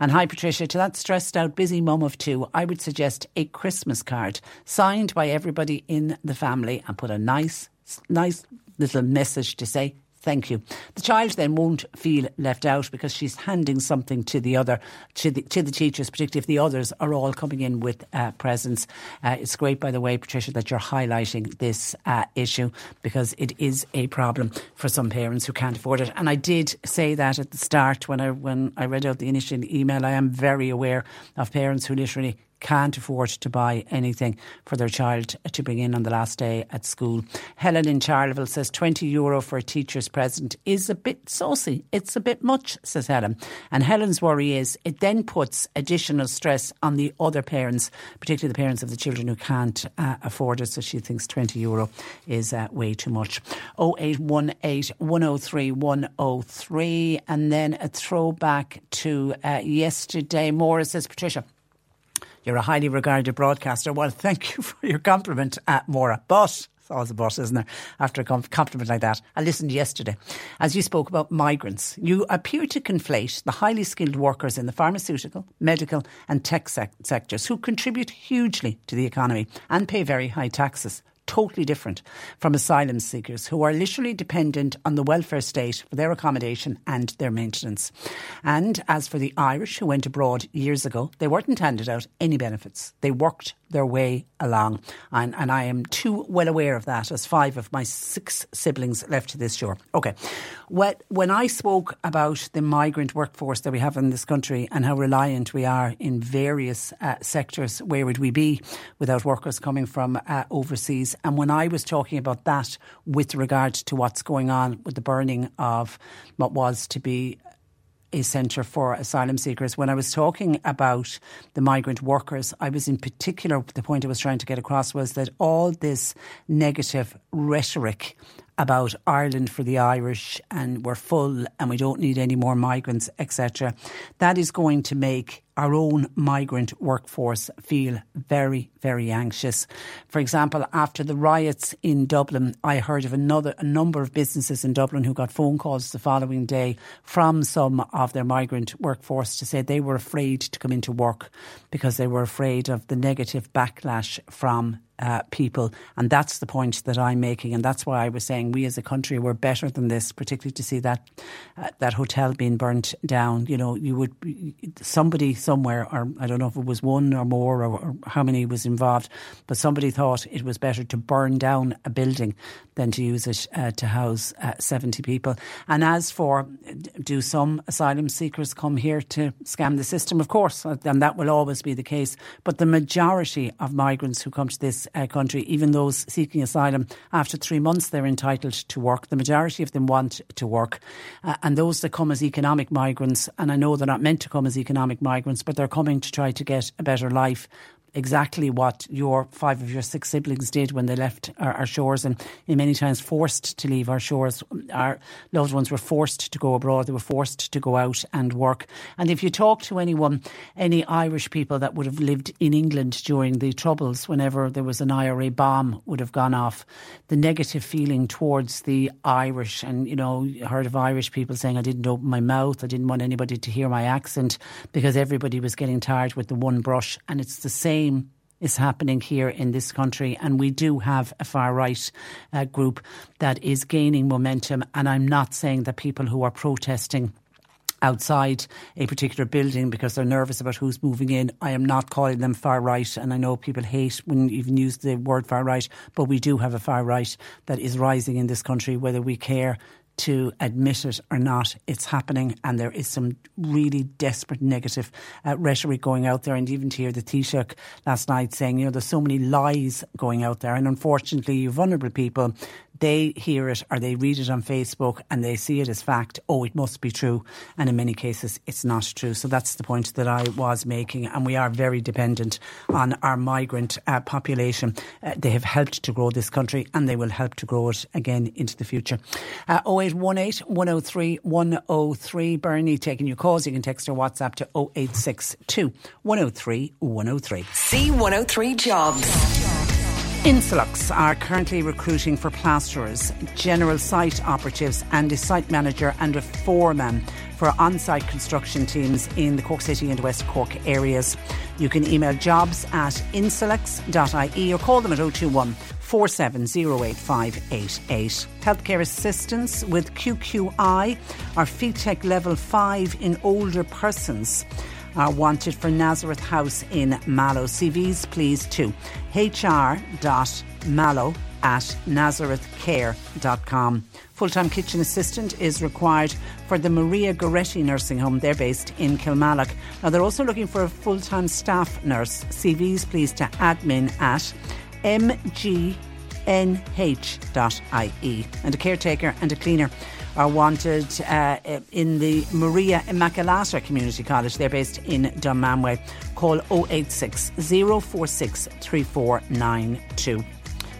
And hi, Patricia, to that stressed out, busy mum of two, I would suggest a Christmas card signed by everybody in the family and put a nice, nice little message to say thank you. The child then won't feel left out because she's handing something to the other, to the, to the teachers, particularly if the others are all coming in with uh, presents. Uh, it's great, by the way, Patricia, that you're highlighting this uh, issue because it is a problem for some parents who can't afford it. And I did say that at the start when I when I read out the initial email. I am very aware of parents who literally can't afford to buy anything for their child to bring in on the last day at school. Helen in Charleville says 20 euro for a teacher's present is a bit saucy. It's a bit much, says Helen. And Helen's worry is it then puts additional stress on the other parents, particularly the parents of the children who can't uh, afford it. So she thinks 20 euro is uh, way too much. 0818 103 103. And then a throwback to uh, yesterday. Maura says, Patricia, you're a highly regarded broadcaster. Well, thank you for your compliment, uh, Maura. But it's always a but, isn't there? After a compliment like that. I listened yesterday as you spoke about migrants. You appear to conflate the highly skilled workers in the pharmaceutical, medical, and tech sec- sectors who contribute hugely to the economy and pay very high taxes totally different from asylum seekers who are literally dependent on the welfare state for their accommodation and their maintenance. And as for the Irish who went abroad years ago, they weren't handed out any benefits. They worked their way along. And, and I am too well aware of that as five of my six siblings left to this shore. Okay. Well, when I spoke about the migrant workforce that we have in this country and how reliant we are in various uh, sectors, where would we be without workers coming from uh, overseas? And when I was talking about that with regard to what's going on with the burning of what was to be a centre for asylum seekers. When I was talking about the migrant workers, I was in particular, the point I was trying to get across was that all this negative rhetoric about Ireland for the Irish and we're full and we don't need any more migrants, etc., that is going to make our own migrant workforce feel very, very anxious. For example, after the riots in Dublin, I heard of another a number of businesses in Dublin who got phone calls the following day from some of their migrant workforce to say they were afraid to come into work because they were afraid of the negative backlash from uh, people. And that's the point that I'm making. And that's why I was saying we as a country were better than this, particularly to see that uh, that hotel being burnt down. You know, you would somebody somewhere, or I don't know if it was one or more or, or how many was involved, but somebody thought it was better to burn down a building than to use it uh, to house uh, 70 people. And as for do some asylum seekers come here to scam the system? Of course, uh, and that will always be the case. But the majority of migrants who come to this uh, country, even those seeking asylum, after three months they're entitled to work. The majority of them want to work. Uh, and those that come as economic migrants, and I know they're not meant to come as economic migrants, but they're coming to try to get a better life exactly what your five of your six siblings did when they left our, our, shores and in many times forced to leave our shores. Our loved ones were forced to go abroad, they were forced to go out and work. And if you talk to anyone, any Irish people that would have lived in England during the Troubles, whenever there was an IRA bomb would have gone off, the negative feeling towards the Irish, and you know, heard of Irish people saying, I didn't open my mouth, I didn't want anybody to hear my accent because everybody was getting tired with the one brush. And it's the same is happening here in this country, and we do have a far right uh, group that is gaining momentum. And I'm not saying that people who are protesting outside a particular building because they're nervous about who's moving in. I am not calling them far right, and I know people hate when you even use the word far right, but we do have a far right that is rising in this country, whether we care to admit it or not, it's happening, and there is some really desperate negative uh, rhetoric going out there. And even to hear the Taoiseach last night saying, you know, there's so many lies going out there, and unfortunately, vulnerable people they hear it or they read it on Facebook and they see it as fact, oh, it must be true. And in many cases, it's not true. So that's the point that I was making. And we are very dependent on our migrant uh, population. Uh, they have helped to grow this country and they will help to grow it again into the future. Uh, 0818 103 103. Bernie taking your calls. You can text or WhatsApp to 0862 103 103. C103 Jobs. Insulux are currently recruiting for plasterers, general site operatives, and a site manager and a foreman for on site construction teams in the Cork City and West Cork areas. You can email jobs at insulux.ie or call them at 021 47085888. Healthcare assistance with QQI are FETAC level 5 in older persons are wanted for Nazareth House in Mallow. CVs please to hr.mallow at nazarethcare.com. Full time kitchen assistant is required for the Maria Goretti nursing home. They're based in Kilmallock. Now they're also looking for a full time staff nurse. CVs please to admin at mgnh.ie and a caretaker and a cleaner are wanted uh, in the Maria Immaculata Community College. They're based in Dunmanway. Call 086 046 3492.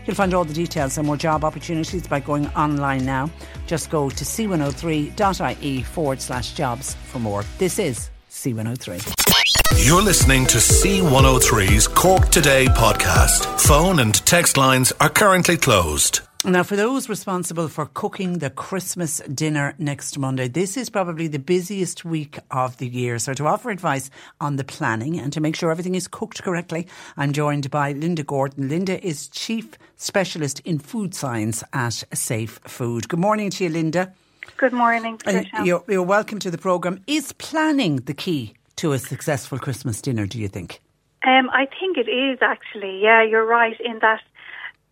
You'll find all the details and more job opportunities by going online now. Just go to c103.ie forward slash jobs for more. This is C103. You're listening to C103's Cork Today podcast. Phone and text lines are currently closed. Now, for those responsible for cooking the Christmas dinner next Monday, this is probably the busiest week of the year. So, to offer advice on the planning and to make sure everything is cooked correctly, I'm joined by Linda Gordon. Linda is Chief Specialist in Food Science at Safe Food. Good morning to you, Linda. Good morning, You're, you're welcome to the programme. Is planning the key to a successful Christmas dinner, do you think? Um, I think it is actually. Yeah, you're right in that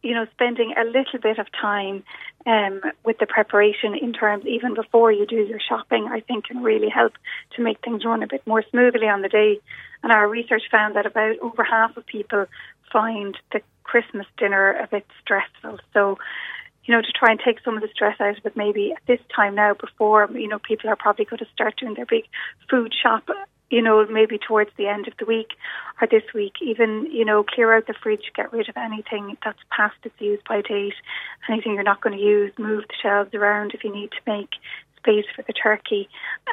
you know, spending a little bit of time um, with the preparation in terms even before you do your shopping, I think can really help to make things run a bit more smoothly on the day. And our research found that about over half of people find the Christmas dinner a bit stressful. So, you know, to try and take some of the stress out of it, maybe at this time now, before you know, people are probably going to start doing their big food shop you know, maybe towards the end of the week or this week, even, you know, clear out the fridge, get rid of anything that's past its use by date, anything you're not going to use, move the shelves around if you need to make space for the turkey.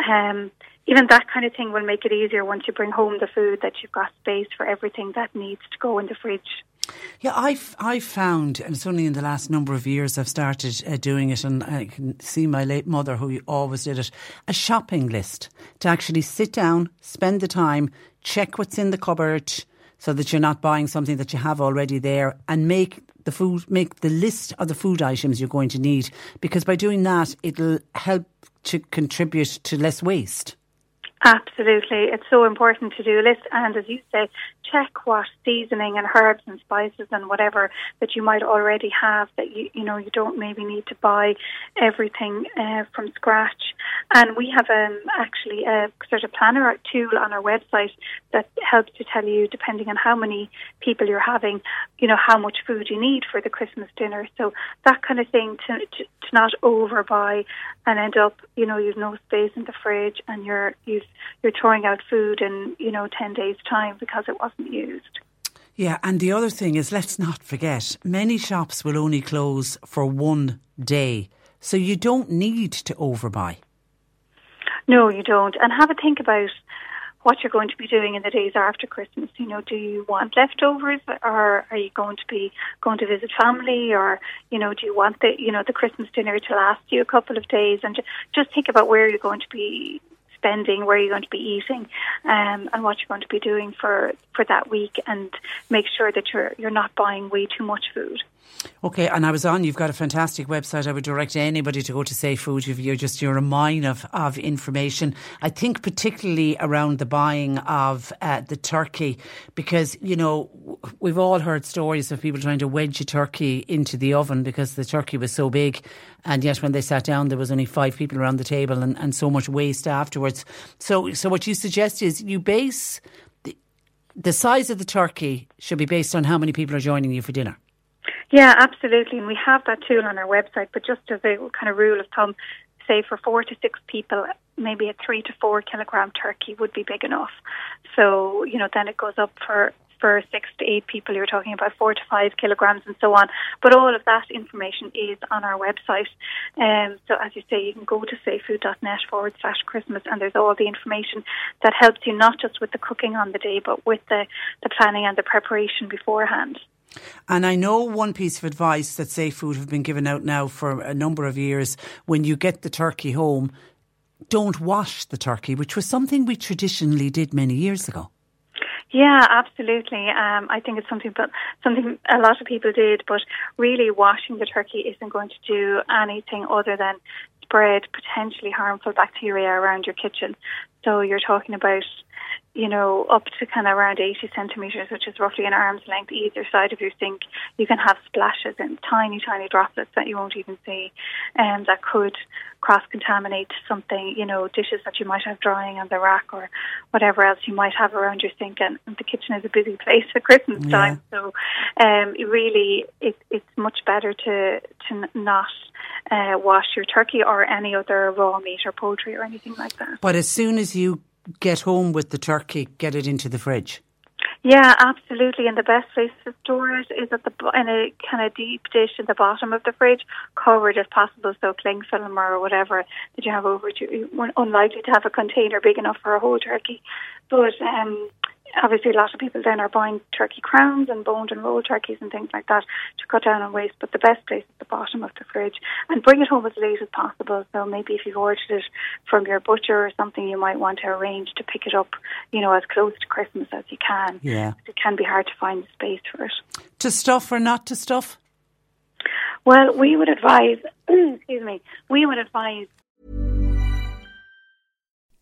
Um, even that kind of thing will make it easier once you bring home the food that you've got space for everything that needs to go in the fridge. Yeah, I've I've found, and it's only in the last number of years I've started uh, doing it, and I can see my late mother, who always did it, a shopping list to actually sit down, spend the time, check what's in the cupboard, so that you're not buying something that you have already there, and make the food, make the list of the food items you're going to need, because by doing that, it'll help to contribute to less waste. Absolutely. It's so important to do a list and as you say, check what seasoning and herbs and spices and whatever that you might already have that you you know you don't maybe need to buy everything uh, from scratch. And we have um, actually a sort of planner tool on our website that helps to tell you depending on how many people you're having, you know how much food you need for the Christmas dinner. So that kind of thing to to, to not overbuy and end up you know you've no space in the fridge and you're you've you're throwing out food in you know ten days time because it wasn't used. Yeah, and the other thing is, let's not forget, many shops will only close for one day, so you don't need to overbuy. No, you don't. And have a think about what you're going to be doing in the days after Christmas. You know, do you want leftovers, or are you going to be going to visit family, or you know, do you want the you know the Christmas dinner to last you a couple of days? And just think about where you're going to be spending, where you're going to be eating, um, and what you're going to be doing for for that week, and make sure that you're you're not buying way too much food. Okay, and I was on. You've got a fantastic website. I would direct anybody to go to Safe Food. You're just you're a mine of, of information. I think particularly around the buying of uh, the turkey, because you know we've all heard stories of people trying to wedge a turkey into the oven because the turkey was so big, and yet when they sat down, there was only five people around the table, and, and so much waste afterwards. So, so what you suggest is you base the, the size of the turkey should be based on how many people are joining you for dinner. Yeah, absolutely. And we have that tool on our website, but just as a kind of rule of thumb, say for four to six people, maybe a three to four kilogram turkey would be big enough. So, you know, then it goes up for for six to eight people, you're talking about four to five kilograms and so on. But all of that information is on our website. Um, so as you say, you can go to safefood.net forward slash Christmas and there's all the information that helps you not just with the cooking on the day, but with the, the planning and the preparation beforehand. And I know one piece of advice that Safe Food have been given out now for a number of years when you get the turkey home, don't wash the turkey, which was something we traditionally did many years ago. Yeah, absolutely. Um, I think it's something, but something a lot of people did. But really, washing the turkey isn't going to do anything other than spread potentially harmful bacteria around your kitchen. So you're talking about you know, up to kind of around 80 centimetres, which is roughly an arm's length either side of your sink, you can have splashes and tiny, tiny droplets that you won't even see, and that could cross contaminate something, you know, dishes that you might have drying on the rack or whatever else you might have around your sink. And, the kitchen is a busy place at Christmas Yeah. time, so um, it really, it, it's much better to to not uh, wash your turkey or any other raw meat or poultry or anything like that. But as soon as you get home with the turkey, get it into the fridge. Yeah, absolutely. And the best place to store it is at the in a kind of deep dish in the bottom of the fridge, covered if possible, so cling film or whatever that you have over to. You're unlikely to have a container big enough for a whole turkey, but um, obviously a lot of people then are buying turkey crowns and boned and rolled turkeys and things like that to cut down on waste. But the best place is the bottom of the fridge, and bring it home as late as possible. So maybe if you've ordered it from your butcher or something, you might want to arrange to pick it up, you know, as close to Christmas as you can. Yeah. It can be hard to find the space for it. To stuff or not to stuff? Well, we would advise, excuse me, we would advise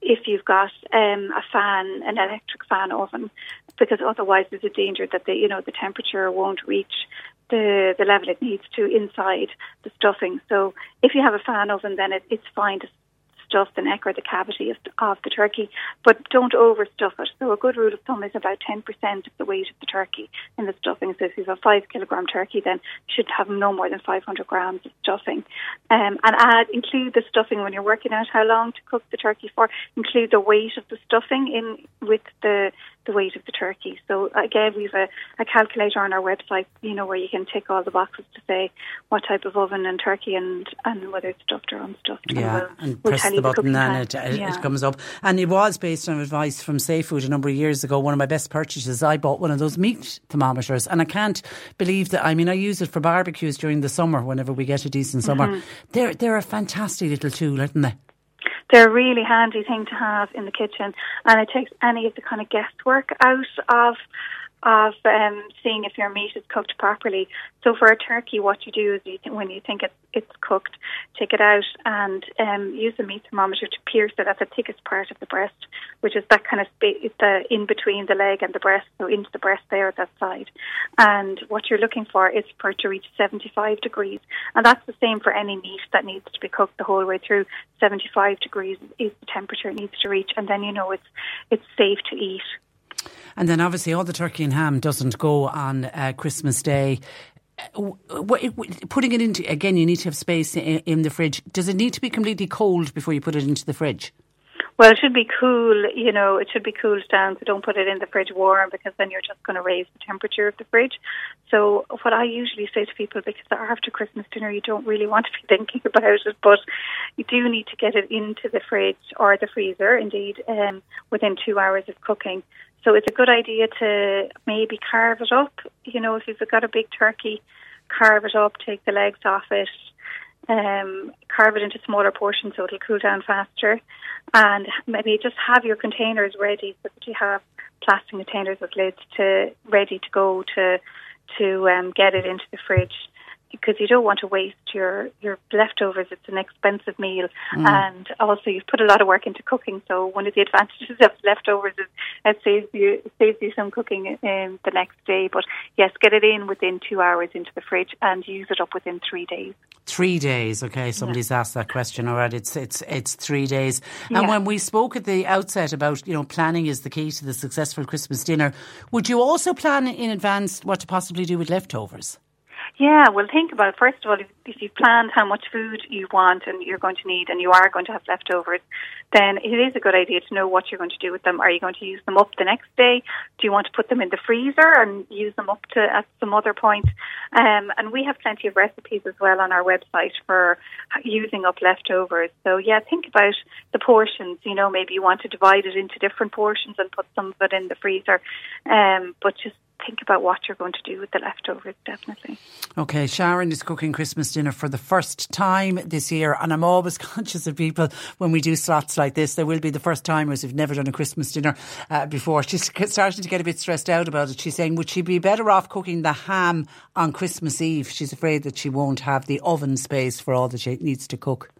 if you've got um, a fan, an electric fan oven, because otherwise there's a danger that the you know the temperature won't reach the the level it needs to inside the stuffing. So if you have a fan oven, then it, it's fine to stuff the neck or the cavity of, of the turkey, but don't overstuff it. So a good rule of thumb is about 10% of the weight of the turkey in the stuffing. So if you have a five kilogram turkey, then you should have no more than 500 grams of stuffing. Um, and add, include the stuffing when you're working out how long to cook the turkey for. Include the weight of the stuffing in with the the weight of the turkey. So again, we've a, a calculator on our website, you know, where you can tick all the boxes to say what type of oven and turkey and, and whether it's stuffed or unstuffed. Yeah, we'll, and we'll press the button and it, it, Yeah. it comes up. And it was based on advice from Safe Food a number of years ago. One of my best purchases, I bought one of those meat thermometers, and I can't believe that. I mean, I use it for barbecues during the summer whenever we get a decent summer. Mhm. They're they're a fantastic little tool, aren't they? They're a really handy thing to have in the kitchen, and it takes any of the kind of guesswork out of of um, seeing if your meat is cooked properly. So for a turkey, what you do is you th- when you think it's it's cooked, take it out and um, use a meat thermometer to pierce it at the thickest part of the breast, which is that kind of space the in between the leg and the breast, so into the breast there, at that side. And what you're looking for is for it to reach 75 degrees, and that's the same for any meat that needs to be cooked the whole way through. 75 degrees is the temperature it needs to reach, and then you know it's it's safe to eat. And then obviously all the turkey and ham doesn't go on uh, Christmas Day. Uh, Putting it into again, you need to have space in, in the fridge. Does it need to be completely cold before you put it into the fridge? Well, it should be cool, you know, it should be cooled down, so don't put it in the fridge warm because then you're just going to raise the temperature of the fridge. So, what I usually say to people, because after Christmas dinner you don't really want to be thinking about it, but you do need to get it into the fridge or the freezer, indeed, um, within two hours of cooking. So, it's a good idea to maybe carve it up. You know, if you've got a big turkey, carve it up, take the legs off it, um, carve it into smaller portions so it'll cool down faster, and maybe just have your containers ready so that you have plastic containers with lids to ready to go to to um, get it into the fridge because you don't want to waste your your leftovers. It's an expensive meal, Mm. and also you've put a lot of work into cooking. So one of the advantages of leftovers is it saves you it saves you some cooking um, the next day. But yes, get it in within two hours into the fridge and use it up within three days. Three days, okay. Somebody's asked that question already. It's it's it's three days. And Yeah. when we spoke at the outset about you know planning is the key to the successful Christmas dinner, would you also plan in advance what to possibly do with leftovers? Yeah, well, think about it. First of all, if, you've planned how much food you want and you're going to need, and you are going to have leftovers, then it is a good idea to know what you're going to do with them. Are you going to use them up the next day? Do you want to put them in the freezer and use them up to at some other point? Um, and we have plenty of recipes as well on our website for using up leftovers. So yeah, think about the portions. You know, maybe you want to divide it into different portions and put some of it in the freezer. Um, but just think about what you're going to do with the leftovers. Definitely. Okay, Sharon is cooking Christmas dinner for the first time this year, and I'm always conscious of people when we do slots like this. There will be the first timers who've never done a Christmas dinner uh, before. She's starting to get a bit stressed out about it. She's saying, would she be better off cooking the ham on Christmas Eve? She's afraid that she won't have the oven space for all that she needs to cook.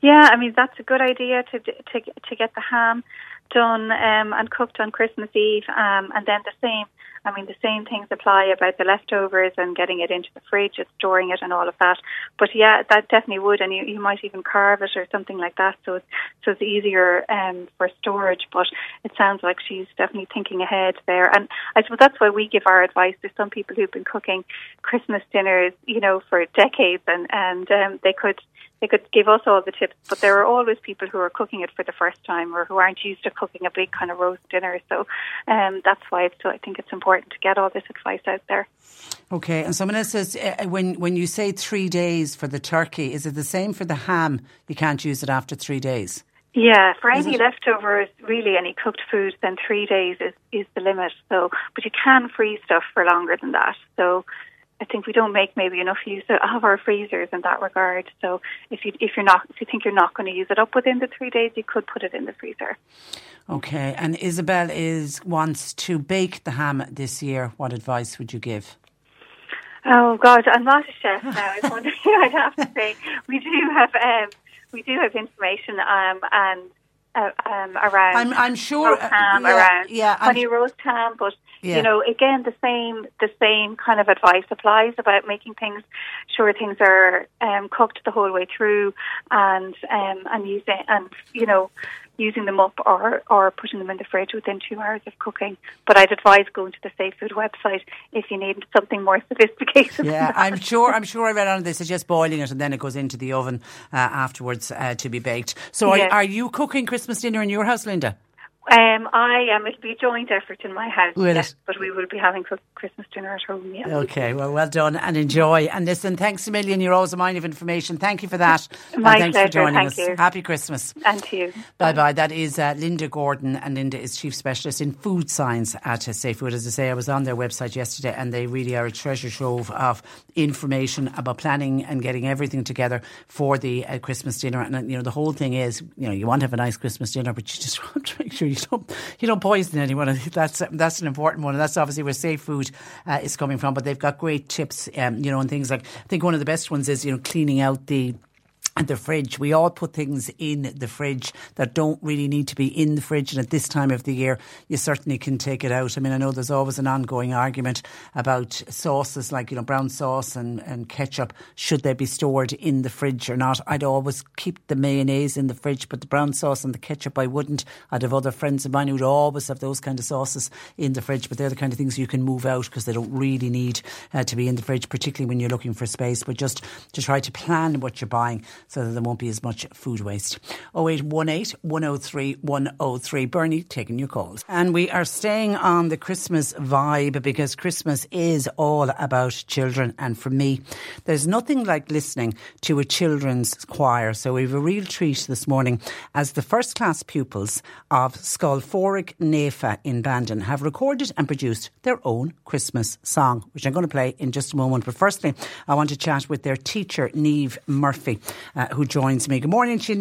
Yeah, I mean that's a good idea to to to get the ham done um, and cooked on Christmas Eve, um, and then the same I mean, the same things apply about the leftovers and getting it into the fridge and storing it and all of that. But yeah, that definitely would, and you, you might even carve it or something like that, so it's so it's easier um, for storage. But it sounds like she's definitely thinking ahead there, and I suppose that's why we give our advice. There's some people who've been cooking Christmas dinners, you know, for decades, and and um, they could they could give us all the tips, but there are always people who are cooking it for the first time or who aren't used to cooking a big kind of roast dinner. So um, that's why it's, so I think it's important to get all this advice out there. Okay, and someone else says uh, when when you say three days for the turkey, is it the same for the ham? You can't use it after three days. Yeah, for any leftovers, really any cooked food, then three days is, is the limit. So, but you can freeze stuff for longer than that. So, I think we don't make maybe enough use of our freezers in that regard. So if you if you're not if you think you're not going to use it up within the three days, you could put it in the freezer. Okay, and Isabel is wants to bake the ham this year. What advice would you give? Oh God, I'm not a chef now. I wonder. I'd have to say we do have um, we do have information um, and uh, um, around. I'm, I'm sure roast uh, yeah, around yeah, I'm- honey roast ham, but Yeah. you know, again, the same the same kind of advice applies about making things sure things are um, cooked the whole way through, and um, and using and you know using them up or or putting them in the fridge within two hours of cooking. But I'd advise going to the Safe Food website if you need something more sophisticated. Yeah. I'm sure. I'm sure I read on. They suggest boiling it and then it goes into the oven uh, afterwards uh, to be baked. So, are, Yeah. are you cooking Christmas dinner in your house, Linda? Um, I am. It'll be a joint effort in my house, Will yes, it? but we will be having Christmas dinner at home. Yeah. Okay, well, well done and enjoy. And listen, thanks a million. You're always a mine of information. Thank you for that. My and thanks pleasure, for joining thank us. you. Happy Christmas. And to you. Bye bye. That is uh, Linda Gordon, and Linda is Chief Specialist in Food Science at Safe Food. As I say, I was on their website yesterday, and they really are a treasure trove of information about planning and getting everything together for the uh, Christmas dinner. And uh, you know, the whole thing is, you know, you want to have a nice Christmas dinner, but you just want to make sure you don't you don't poison anyone. That's that's an important one, and that's obviously where Safe Food uh, is coming from. But they've got great tips, um, you know, and things like I think one of the best ones is you know cleaning out the the fridge. We all put things in the fridge that don't really need to be in the fridge. And at this time of the year, you certainly can take it out. I mean, I know there's always an ongoing argument about sauces like, you know, brown sauce and, and ketchup. Should they be stored in the fridge or not? I'd always keep the mayonnaise in the fridge, but the brown sauce and the ketchup, I wouldn't. I'd have other friends of mine who'd always have those kind of sauces in the fridge, but they're the kind of things you can move out because they don't really need uh, to be in the fridge, particularly when you're looking for space. But just to try to plan what you're buying so that there won't be as much food waste. 0818 103 103. Bernie taking your calls. And we are staying on the Christmas vibe because Christmas is all about children. And for me, there's nothing like listening to a children's choir. So we have a real treat this morning as the first class pupils of Scoil Padraig Naoifa in Bandon have recorded and produced their own Christmas song, which I'm going to play in just a moment. But firstly, I want to chat with their teacher, Niamh Murphy, uh, who joins me. Good morning to.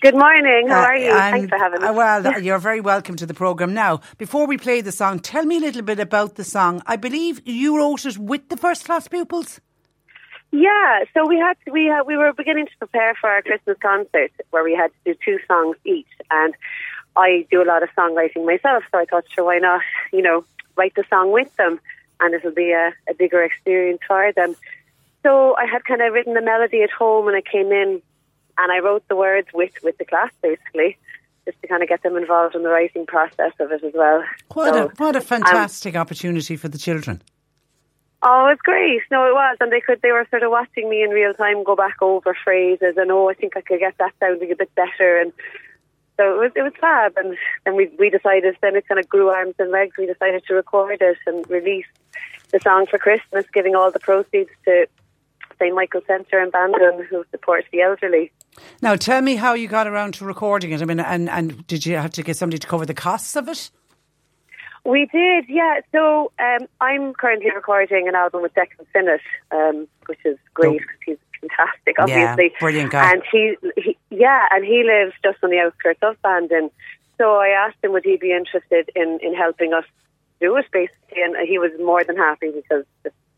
Good morning. How Uh, are you? I'm- Thanks for having uh, us. well, you're very welcome to the programme. Now, before we play the song, tell me a little bit about the song. I believe you wrote it with the first class pupils. Yeah, so we had we had, we were beginning to prepare for our Christmas concert where we had to do two songs each, and I do a lot of songwriting myself, so I thought, sure, why not? You know, write the song with them, and it'll be a, a bigger experience for them. So I had kind of written the melody at home, and I came in, and I wrote the words with with the class basically, just to kind of get them involved in the writing process of it as well. What So, a what a um, fantastic opportunity for the children. Oh, it's great. No, it was, and they could. They were sort of watching me in real time go back over phrases, and oh, I think I could get that sounding a bit better, and so it was. It was fab, and then we we decided. Then it kind of grew arms and legs. We decided to record it and release the song for Christmas, giving all the proceeds to Michael Centre in Bandon, who supports the elderly. Now, tell me how you got around to recording it. I mean, and, and did you have to get somebody to cover the costs of it? We did, yeah. So um, I'm currently recording an album with Declan Sinnott, um, which is great because he's fantastic, obviously. Yeah, brilliant guy. And he, he, yeah, and he lives just on the outskirts of Bandon. So I asked him would he be interested in, in helping us do it, basically, and he was more than happy because,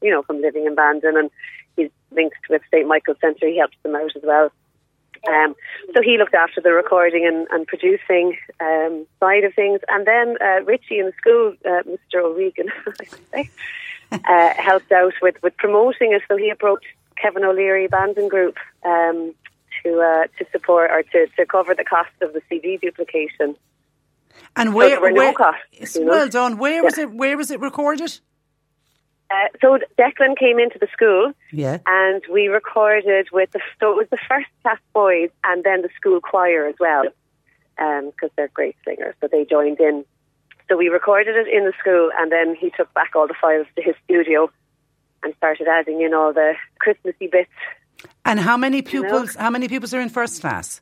you know, from living in Bandon and he's linked with St Michael's Centre, he helps them out as well. Um, so he looked after the recording and, and producing um, side of things, and then uh, Richie in the school, uh, Mr. O'Regan, I say, uh, helped out with, with promoting it. So he approached Kevin O'Leary Band and Group um, to uh, to support or to, to cover the cost of the CD duplication. And So where, there were no costs, you know. well done. Where was it? Where was it recorded? Uh, so Declan came into the school Yeah. and we recorded with the so it was the first class boys and then the school choir as well because they're great singers so they joined in so we recorded it in the school and then he took back all the files to his studio and started adding in all the Christmassy bits And how many know? pupils? How many pupils are in first class?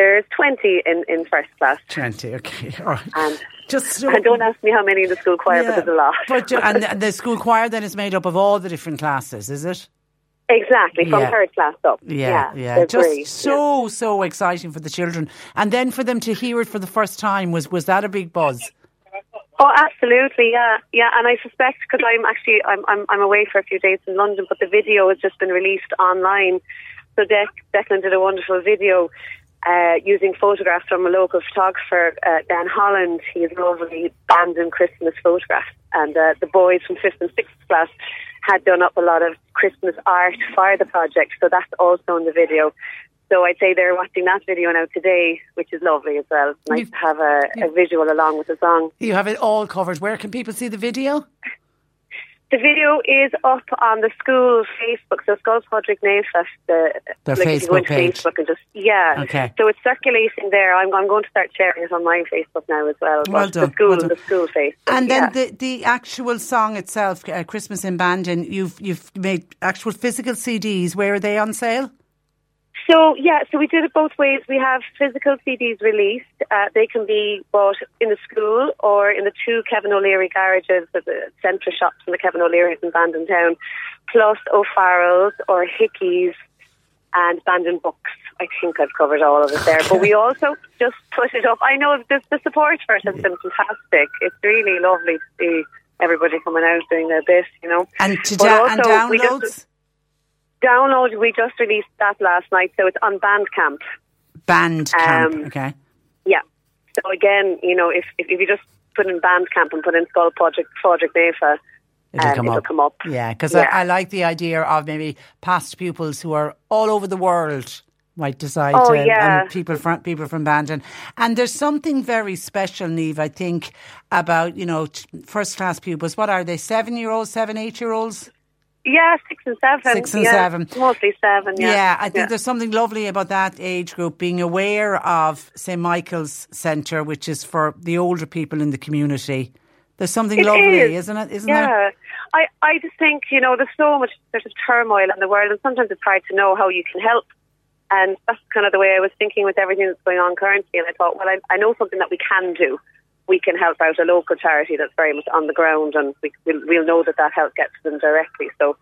There's 20 in, in first class Twenty. Okay. All right. and Just so, and don't ask me how many in the school choir Yeah. but there's a lot But and the, the school choir then is made up of all the different classes, is it? exactly from Yeah. third class up Yeah, yeah. they're Just great, so so exciting for the children, and then for them to hear it for the first time was was that a big buzz? Oh, absolutely, yeah, yeah. And I suspect because I'm actually I'm, I'm I'm away for a few days in London, but the video has just been released online. So Dec- Declan did a wonderful video uh, using photographs from a local photographer, uh, Dan Holland. He has lovely band and Christmas photographs, and uh, the boys from fifth and sixth class had done up a lot of Christmas art for the project. So that's also in the video. So I'd say they're watching that video now today, which is lovely as well. It's nice You- to have a, a visual along with the song. You have it all covered. Where can people see the video? The video is up on the school Facebook, so Scoil Padraig Naoifa, the Their like if you go Facebook page. Facebook and just yeah. Okay. So it's circulating there. I'm, I'm going to start sharing it on my Facebook now as well. Well done, The school, well done. the school Facebook. And then yeah. the the actual song itself, uh, Christmas in Bandon. You've you've made actual physical CDs. Where are they on sale? So yeah, so we did it both ways. We have physical CDs released. Uh, they can be bought in the school or in the two Kevin O'Leary garages, at the centre shops in the Kevin O'Leary's in Bandon Town, plus O'Farrell's or Hickey's and Bandon Books. I think I've covered all of it there. But we also just put it up. I know the, the support for it has been fantastic. It's really lovely to see everybody coming out doing their best, you know. And to da- and also, we just- downloads. Download, we just released that last night, so it's on Bandcamp. Bandcamp. Um, okay. Yeah. So again, you know, if if, if you just put in Bandcamp and put in Scoil Padraig Padraig Naoifa, It'll um, come it'll up. come up. Yeah, because Yeah. I, I like the idea of maybe past pupils who are all over the world might decide Oh, to, yeah. and people from people from Bandon. And there's something very special, Niamh, I think, about, you know, t- first class pupils. What are they? Seven year olds, seven, eight year olds? Yeah, six and seven. Six and yeah, seven. Mostly seven. Yeah. I think there's something lovely about that age group being aware of St Michael's Centre, which is for the older people in the community. There's something It lovely, is. isn't it? Isn't it? yeah. there? I, I just think, you know, there's so much sort of turmoil in the world, and sometimes it's hard to know how you can help. And that's kind of the way I was thinking with everything that's going on currently. And I thought, well, I, I know something that we can do. We can help out a local charity that's very much on the ground, and we, we'll, we'll know that that help gets to them directly. So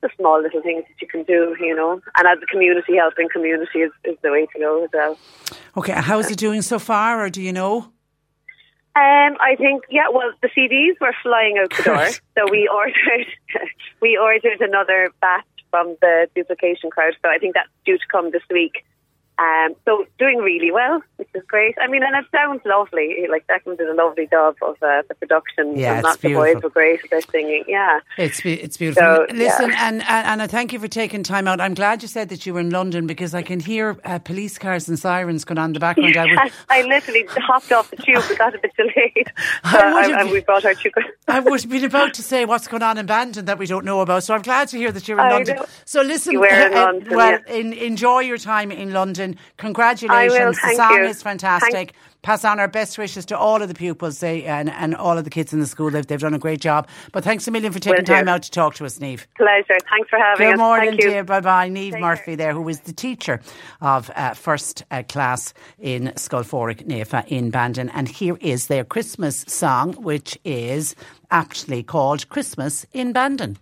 the small little things that you can do, you know. And as a community, helping community is, is the way to go as well. Okay, how's it doing so far, or do you know? Um, I think yeah. Well, the CDs were flying out the door, so we ordered we ordered another batch from the duplication crowd. So I think that's due to come this week. Um, so doing really well, which is great. I mean, and it sounds lovely. Like Declan did a lovely job of uh, the production. Yeah, and it's not the boys were great. They're singing. Yeah. It's be- it's beautiful. So, Listen, yeah. and, and and I thank you for taking time out. I'm glad you said that you were in London because I can hear uh, police cars and sirens going on in the background. I would, I literally hopped off the tube. We got a bit delayed. I Uh, would and we brought our tube. I would have been about to say what's going on in Bandon that we don't know about. So I'm glad to hear that you're in I London. know. So listen, You were in uh, well, yeah. in, enjoy your time in London. Congratulations. I will, the thank song you. is fantastic. Thank- Pass on our best wishes to all of the pupils they, and, and all of the kids in the school. They've, they've done a great job. But thanks a million for taking time out to talk to us, Niamh. Pleasure. Thanks for having Good us. morning Thank you. to you. Bye bye. Niamh Murphy there, who is the teacher of uh, first uh, class in Scoil Padraig Naoifa in Bandon. And here is their Christmas song, which is aptly called Christmas in Bandon.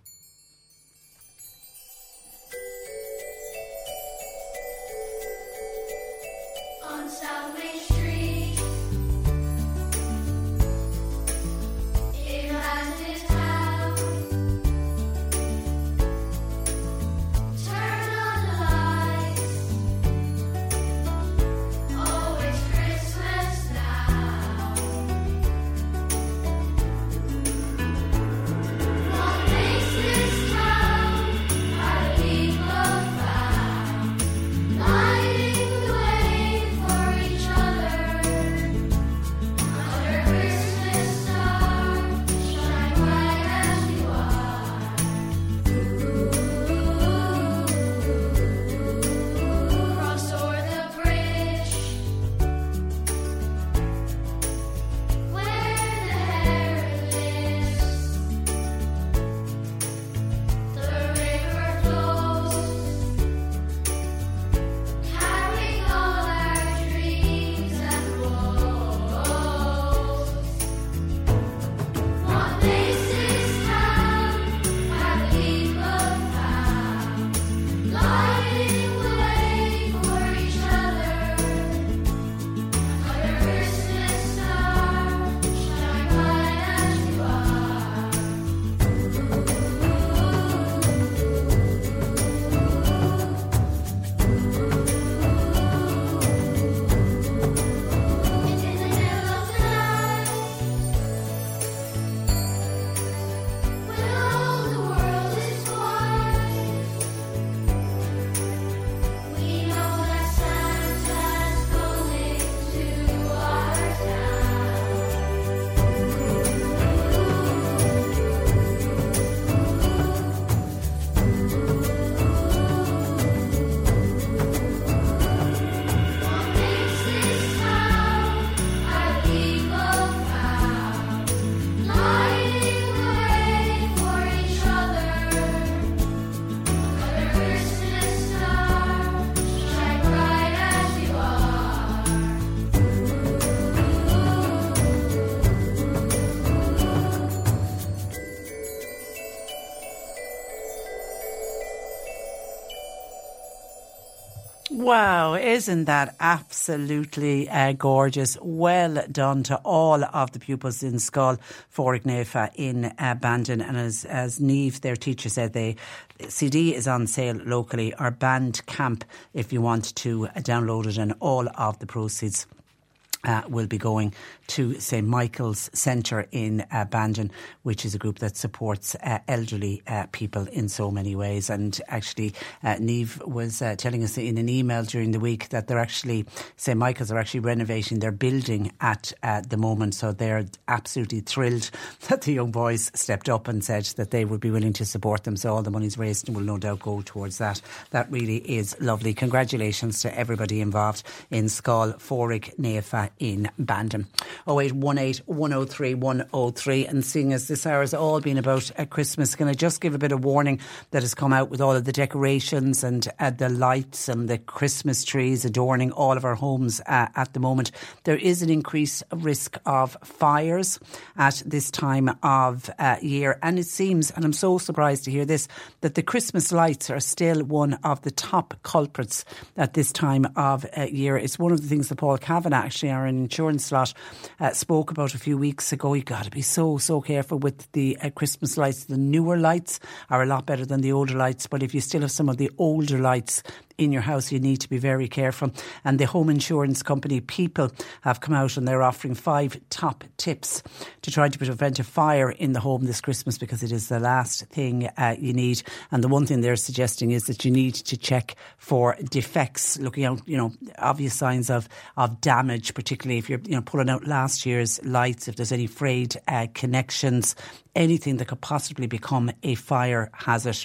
Isn't that absolutely uh, gorgeous? Well done to all of the pupils in Scoil Padraig Naoifa in uh, Bandon. And as, as Niamh, their teacher, said, the CD is on sale locally, or Bandcamp, if you want to download it, and all of the proceeds. Uh, will be going to St Michael's Centre in uh, Bandon, which is a group that supports uh, elderly uh, people in so many ways. And actually, uh, Niamh was uh, telling us in an email during the week that they're actually, St Michael's are actually renovating their building at the moment. So they're absolutely thrilled that the young boys stepped up and said that they would be willing to support them. So all the money's raised and will no doubt go towards that. That really is lovely. Congratulations to everybody involved in Scoil, Padraig, Naoifa in Bandon. 0818 103 103. And seeing as this hour has all been about uh, Christmas, can I just give a bit of warning that has come out with all of the decorations and uh, the lights and the Christmas trees adorning all of our homes uh, at the moment? There is an increased risk of fires at this time of uh, year. And it seems, and I'm so surprised to hear this, that the Christmas lights are still one of the top culprits at this time of uh, year. It's one of the things that Paul Kavanagh, actually, insurance slot, uh, spoke about a few weeks ago. You got to be so, so careful with the uh, Christmas lights. The newer lights are a lot better than the older lights, but if you still have some of the older lights, in your house, you need to be very careful. And the home insurance company People have come out and they're offering five top tips to try to prevent a fire in the home this Christmas because it is the last thing uh, you need. And the one thing they're suggesting is that you need to check for defects, looking out, you know, obvious signs of, of damage, particularly if you're, you know, pulling out last year's lights, if there's any frayed uh, connections, anything that could possibly become a fire hazard.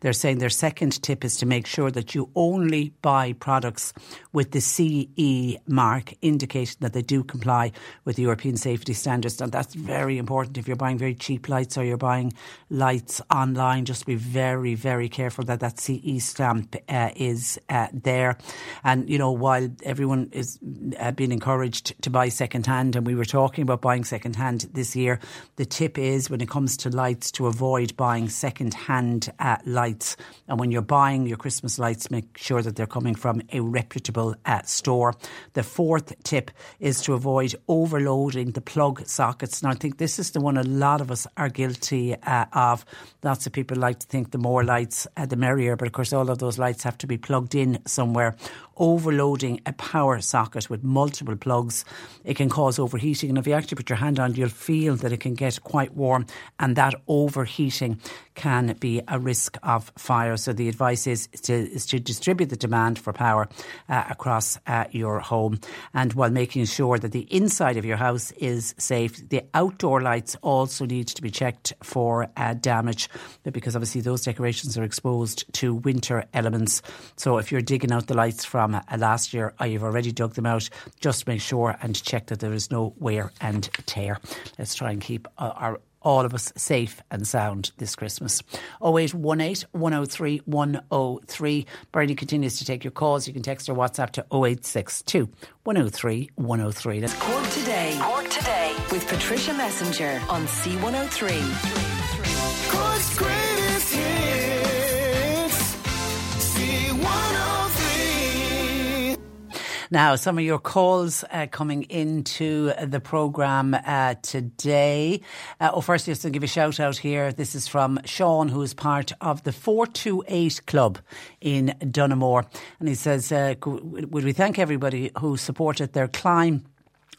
They're saying their second tip is to make sure that you only buy products with the CE mark, indicating that they do comply with the European safety standards. And that's very important if you're buying very cheap lights or you're buying lights online. Just be very, very careful that that CE stamp uh, is uh, there. And, you know, while everyone is uh, being encouraged to buy second hand, and we were talking about buying second hand this year, the tip is when it comes to lights to avoid buying second hand uh, lights. And when you're buying your Christmas lights, make sure that they're coming from a reputable uh, store. The fourth tip is to avoid overloading the plug sockets. And I think this is the one a lot of us are guilty uh, of. Lots of people like to think the more lights, uh, the merrier. But of course, all of those lights have to be plugged in somewhere. Overloading a power socket with multiple plugs, it can cause overheating. And if you actually put your hand on it, you'll feel that it can get quite warm. And that overheating can be a risk of fire. So the advice is to, is to distribute the demand for power uh, across uh, your home. And while making sure that the inside of your house is safe, the outdoor lights also need to be checked for uh, damage because obviously those decorations are exposed to winter elements. So if you're digging out the lights from uh, last year or you've already dug them out, just make sure and check that there is no wear and tear. Let's try and keep uh, our all of us safe and sound this Christmas. 0818 103 103. Bernie continues to take your calls. You can text or WhatsApp to 0862 103 103. That's Cork today. Cork today with Patricia Messinger on C103. Cork's greatest Now, some of your calls uh, coming into the programme uh, today. Uh, oh, first, just to give a shout out here. This is from Sean, who is part of the 428 Club in Donoughmore. And he says, uh, Would we thank everybody who supported their climb?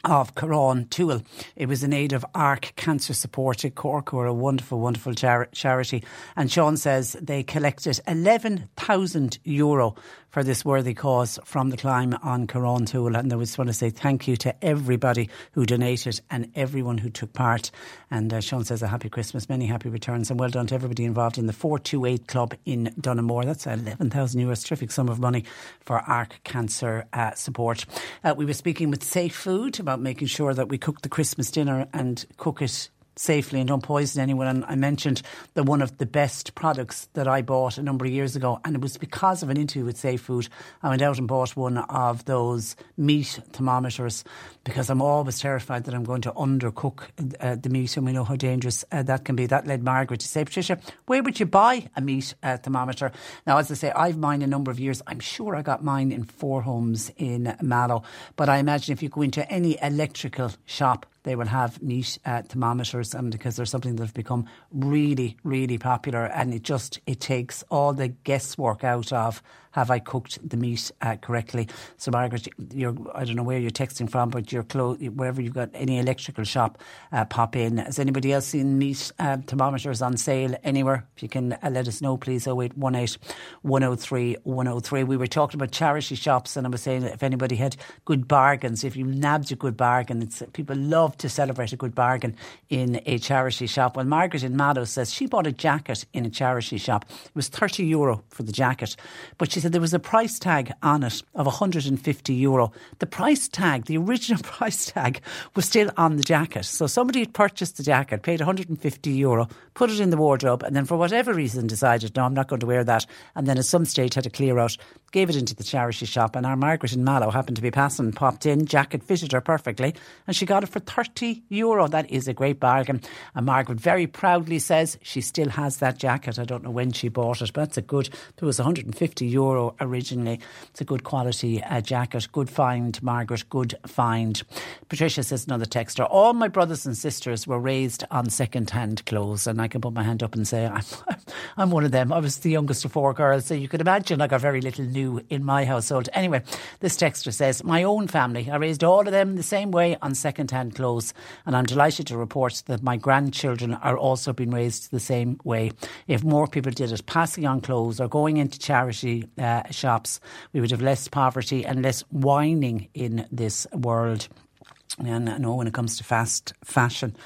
of Carrauntoohil. It was in aid of ARC Cancer Support at Cork, who are a wonderful, wonderful char- charity. And Sean says they collected 11,000 euro for this worthy cause from the climb on Carrauntoohil. And I just want to say thank you to everybody who donated and everyone who took part. And uh, Sean says a happy Christmas, many happy returns, and well done to everybody involved in the 428 Club in Donoughmore. That's 11,000 euros, terrific sum of money for ARC Cancer uh, Support. Uh, we were speaking with Safe Food about making sure that we cook the Christmas dinner and cook it safely and don't poison anyone. And I mentioned that one of the best products that I bought a number of years ago, and it was because of an interview with Safe Food. I went out and bought one of those meat thermometers because I'm always terrified that I'm going to undercook uh, the meat, and we know how dangerous uh, that can be. That led Margaret to say, Patricia, where would you buy a meat uh, thermometer? Now, as I say, I've mine a number of years. I'm sure I got mine in Four Homes in Mallow, but I imagine if you go into any electrical shop, they will have meat uh, thermometers and because they're something that have become really really popular and it just it takes all the guesswork out of have I cooked the meat uh, correctly so Margaret you're I don't know where you're texting from but you're wherever you've got any electrical shop uh, pop in has anybody else seen meat uh, thermometers on sale anywhere if you can uh, let us know please 0818 103 103 we were talking about charity shops and I was saying if anybody had good bargains if you nabbed a good bargain people love to celebrate a good bargain in a charity shop. Well, Margaret in Mallow says she bought a jacket in a charity shop. It was 30 euro for the jacket. But she said there was a price tag on it of 150 euro. The price tag, the original price tag, was still on the jacket. So somebody had purchased the jacket, paid 150 euro, put it in the wardrobe, and then for whatever reason decided, no, I'm not going to wear that. And then at some stage had to clear out, gave it into the charity shop. And our Margaret in Mallow happened to be passing, popped in, jacket fitted her perfectly, and she got it for 30 euro. That is a great bargain. And Margaret very proudly says she still has that jacket. I don't know when she bought it, but that's a good, it was 150 euro originally. It's a good quality uh, jacket. Good find, Margaret, good find. Patricia says another texter, all my brothers and sisters were raised on second hand clothes. And I can put my hand up and say, I'm, I'm one of them. I was the youngest of four girls. So you could imagine I got very little new in my household. Anyway, this texter says, my own family, I raised all of them the same way on second hand clothes. And I'm delighted to report that my grandchildren are also being raised the same way. If more people did it, passing on clothes or going into charity uh, shops, we would have less poverty and less whining in this world. And I know when it comes to fast fashion,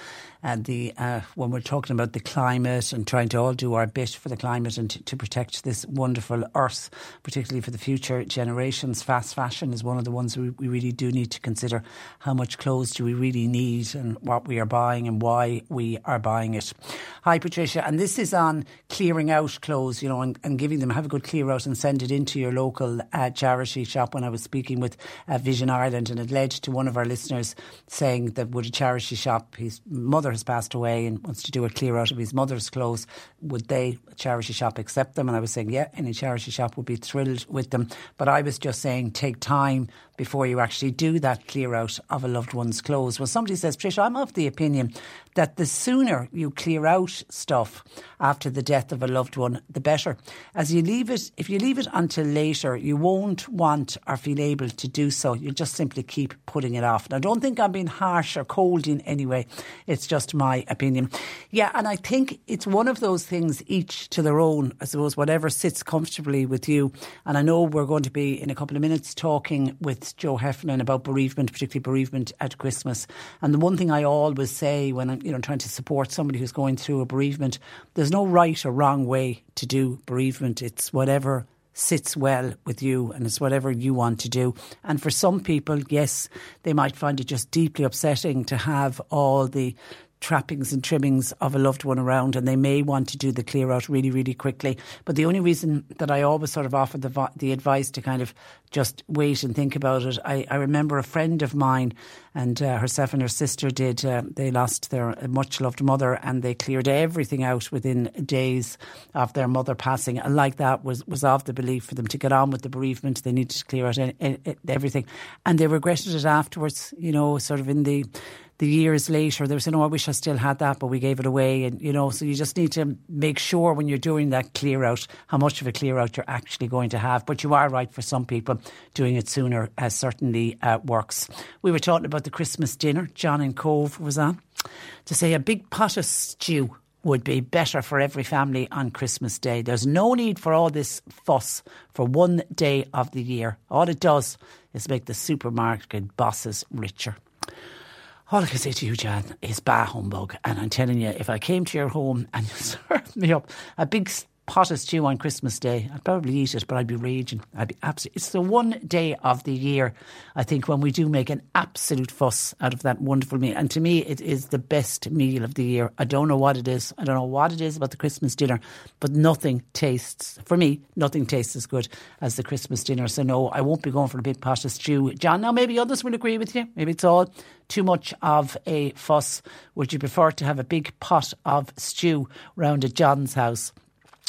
and the uh, when we're talking about the climate and trying to all do our bit for the climate and to, to protect this wonderful earth, particularly for the future generations, fast fashion is one of the ones we, we really do need to consider. How much clothes do we really need, and what we are buying, and why we are buying it. Hi, Patricia, and this is on clearing out clothes, you know, and, and giving them have a good clear out and send it into your local uh, charity shop. When I was speaking with uh, Vision Ireland, and it led to one of our listeners saying that would a charity shop, his mother has passed away and wants to do a clear out of his mother's clothes, would they, a charity shop, accept them? And I was saying, yeah, any charity shop would be thrilled with them. But I was just saying, take time before you actually do that clear out of a loved one's clothes. Well, somebody says, Trish, I'm of the opinion that the sooner you clear out stuff after the death of a loved one, the better. As you leave it, if you leave it until later, you won't want or feel able to do so. You'll just simply keep putting it off. Now, don't think I'm being harsh or cold in any way. It's just my opinion. Yeah, and I think it's one of those things, each to their own, I suppose, whatever sits comfortably with you. And I know we're going to be in a couple of minutes talking with Joe Heffernan about bereavement, particularly bereavement at Christmas. And the one thing I always say when I'm you know trying to support somebody who's going through a bereavement, there's no right or wrong way to do bereavement. It's whatever sits well with you and it's whatever you want to do. And for some people, yes, they might find it just deeply upsetting to have all the trappings and trimmings of a loved one around and they may want to do the clear out really really quickly. But the only reason that I always sort of offer the, the advice to kind of just wait and think about it I, I remember a friend of mine and uh, herself and her sister did uh, they lost their much loved mother and they cleared everything out within days of their mother passing. And like that was was of the belief for them to get on with the bereavement. They needed to clear out everything. And they regretted it afterwards you know sort of in the the years later, they were saying, "Oh, I wish I still had that, but we gave it away." And you know, so you just need to make sure when you're doing that clear out how much of a clear out you're actually going to have. But you are right for some people doing it sooner uh, certainly uh, works. We were talking about the Christmas dinner. John in Cobh was on to say a big pot of stew would be better for every family on Christmas Day. There's no need for all this fuss for one day of the year. All it does is make the supermarket bosses richer. All I can say to you, Jan, is bah humbug. And I'm telling you, if I came to your home and you served me up a big pot of stew on Christmas Day. I'd probably eat it, but I'd be raging. I'd be absolutely. It's the one day of the year, I think, when we do make an absolute fuss out of that wonderful meal. And to me, it is the best meal of the year. I don't know what it is. I don't know what it is about the Christmas dinner, but nothing tastes, for me, nothing tastes as good as the Christmas dinner. So, no, I won't be going for a big pot of stew. John, now maybe others will agree with you. Maybe it's all too much of a fuss. Would you prefer to have a big pot of stew round at John's house?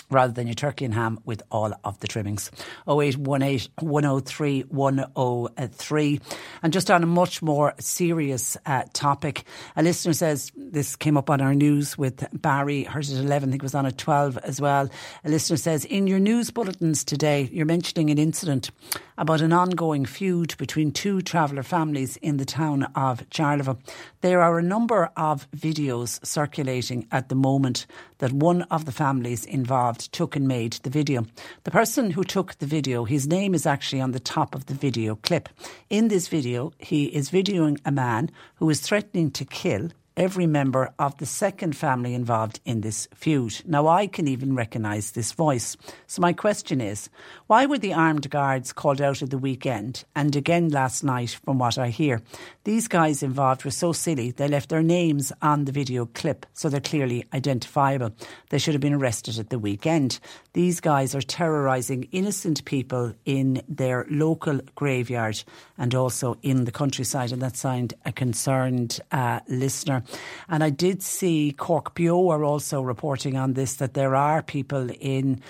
Rather than your turkey and ham with all of the trimmings. 0818 103 103. And just on a much more serious uh, topic, a listener says this came up on our news with Barry, hers at 11, I think it was on at 12 as well. A listener says, In your news bulletins today, you're mentioning an incident about an ongoing feud between two traveller families in the town of Charleville. There are a number of videos circulating at the moment that one of the families involved took and made the video. The person who took the video, his name is actually on the top of the video clip. In this video, he is videoing a man who is threatening to kill every member of the second family involved in this feud. Now, I can even recognise this voice. So, my question is why were the armed guards called out at the weekend and again last night, from what I hear? These guys involved were so silly, they left their names on the video clip, so they're clearly identifiable. They should have been arrested at the weekend. These guys are terrorising innocent people in their local graveyard and also in the countryside, and that signed a concerned uh, listener. And I did see CorkBeo are also reporting on this that there are people in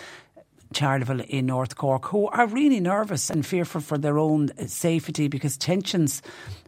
Charleville in North Cork who are really nervous and fearful for their own safety because tensions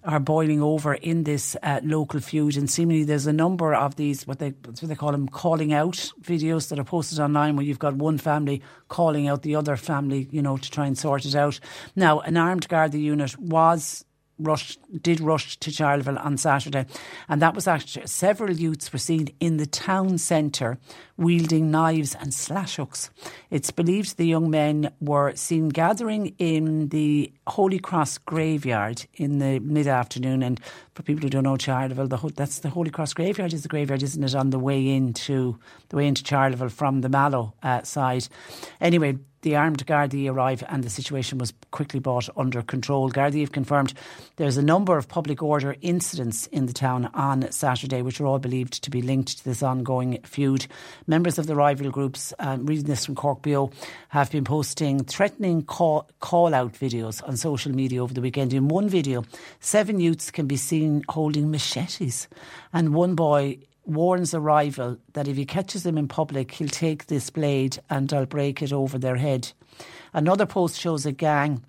are boiling over in this uh, local feud. And seemingly there's a number of these what they what they call them calling out videos that are posted online where you've got one family calling out the other family you know to try and sort it out. Now an armed guard unit was rushed, did rush to Charleville on Saturday, and that was actually several youths were seen in the town centre wielding knives and slash hooks. It's believed the young men were seen gathering in the Holy Cross graveyard in the mid afternoon. And for people who don't know Charleville, the, that's the Holy Cross graveyard is the graveyard, isn't it, on the way into the way into Charleville from the Mallow uh, side. Anyway, the armed Gardaí arrive and the situation was quickly brought under control. Gardaí have confirmed there's a number of public order incidents in the town on Saturday, which are all believed to be linked to this ongoing feud. Members of the rival groups, um, reading this from CorkBeo, have been posting threatening call, call out videos on social media over the weekend. In one video, seven youths can be seen holding machetes, and one boy warns a rival that if he catches them in public, he'll take this blade and I'll break it over their head. Another post shows a gang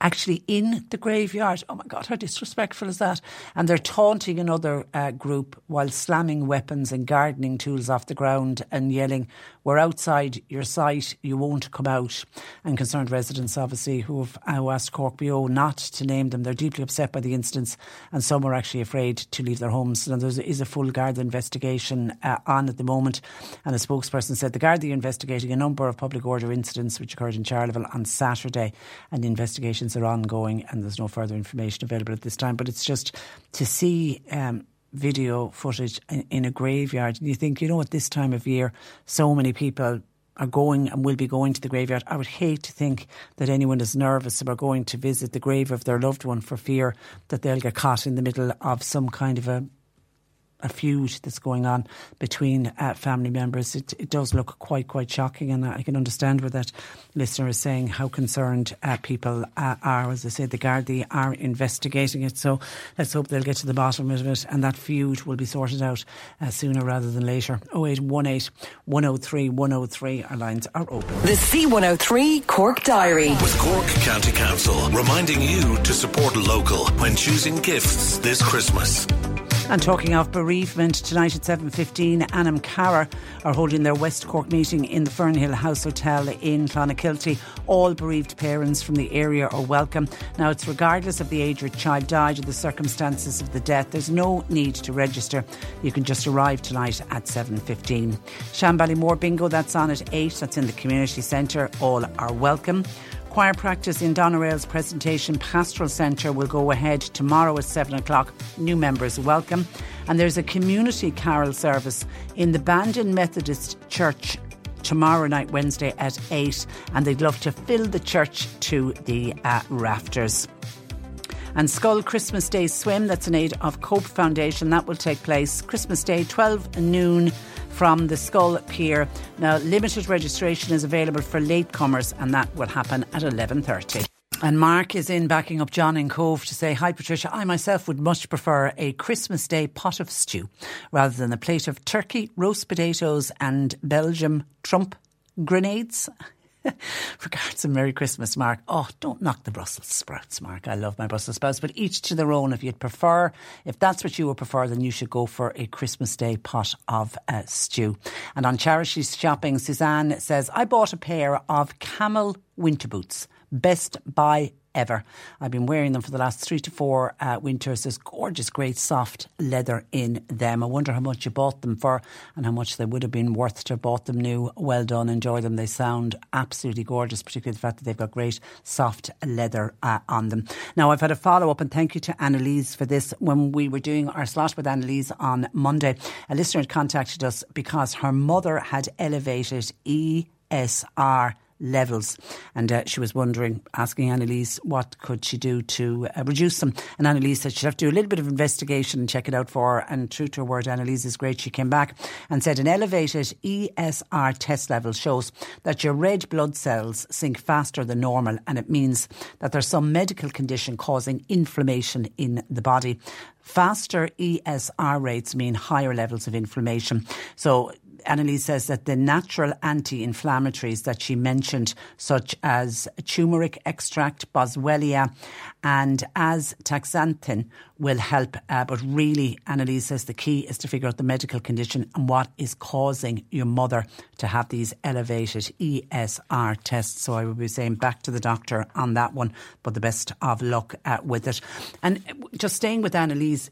actually in the graveyard. Oh my God, how disrespectful is that? And they're taunting another uh, group while slamming weapons and gardening tools off the ground and yelling, We're outside your site, you won't come out. And concerned residents, obviously, who have asked CorkBeo not to name them, they're deeply upset by the incidents and some are actually afraid to leave their homes. And there is a full Garda investigation uh, on at the moment. And a spokesperson said the Garda are investigating a number of public order incidents which occurred in Charleville on Saturday and the investigations are ongoing and there's no further information available at this time. But it's just to see um, video footage in, a graveyard. And you think, you know, at this time of year, so many people are going and will be going to the graveyard. I would hate to think that anyone is nervous about going to visit the grave of their loved one for fear that they'll get caught in the middle of some kind of a a feud that's going on between uh, family members. It, it does look quite, quite shocking, and I can understand where that listener is saying how concerned uh, people uh, are. As I said, the Gardaí are investigating it, so let's hope they'll get to the bottom of it and that feud will be sorted out uh, sooner rather than later. 0818 103 103, our lines are open. The C103 Cork Diary. With Cork County Council reminding you to support local when choosing gifts this Christmas. And talking of bereavement, tonight at 7.15, Anam Cara are holding their West Cork meeting in the Fernhill House Hotel in Clonakilty. All bereaved parents from the area are welcome. Now, it's regardless of the age your child died or the circumstances of the death. There's no need to register. You can just arrive tonight at 7.15. Shanballymore Bingo, that's on at 8. That's in the community centre. All are welcome. Choir practice in Doneraile's presentation pastoral centre will go ahead tomorrow at 7 o'clock. New members welcome. And there's a community carol service in the Bandon Methodist Church tomorrow night, Wednesday at 8, and they'd love to fill the church to the uh, rafters. And Schull Christmas Day Swim, that's an aid of Cope Foundation, that will take place Christmas Day, 12 noon from the Schull Pier. Now, limited registration is available for latecomers, and that will happen at 11.30. And Mark is in backing up John in Cobh to say, Hi Patricia, I myself would much prefer a Christmas Day pot of stew rather than a plate of turkey, roast potatoes, and Belgium Trump grenades. Regards and Merry Christmas, Mark. Oh, don't knock the Brussels sprouts, Mark. I love my Brussels sprouts, but each to their own. If you'd prefer, if that's what you would prefer, then you should go for a Christmas Day pot of uh, stew. And on charity shopping, Suzanne says, I bought a pair of camel winter boots. Best buy ever. I've been wearing them for the last three to four uh, winters. There's gorgeous, great soft leather in them. I wonder how much you bought them for and how much they would have been worth to have bought them new. Well done, enjoy them. They sound absolutely gorgeous, particularly the fact that they've got great soft leather uh, on them. Now, I've had a follow up and thank you to Annalise for this. When we were doing our slot with Annalise on Monday, a listener had contacted us because her mother had elevated ESR levels. And uh, she was wondering, asking Annalise what could she do to uh, reduce them. And Annalise said she'd have to do a little bit of investigation and check it out for her. And true to her word, Annalise is great. She came back and said an elevated ESR test level shows that your red blood cells sink faster than normal. And it means that there's some medical condition causing inflammation in the body. Faster ESR rates mean higher levels of inflammation. So Annalise says that the natural anti inflammatories that she mentioned, such as turmeric extract, boswellia, and astaxanthin will help. Uh, but really, Annalise says the key is to figure out the medical condition and what is causing your mother to have these elevated ESR tests. So I would be saying back to the doctor on that one, but the best of luck uh, with it. And just staying with Annalise,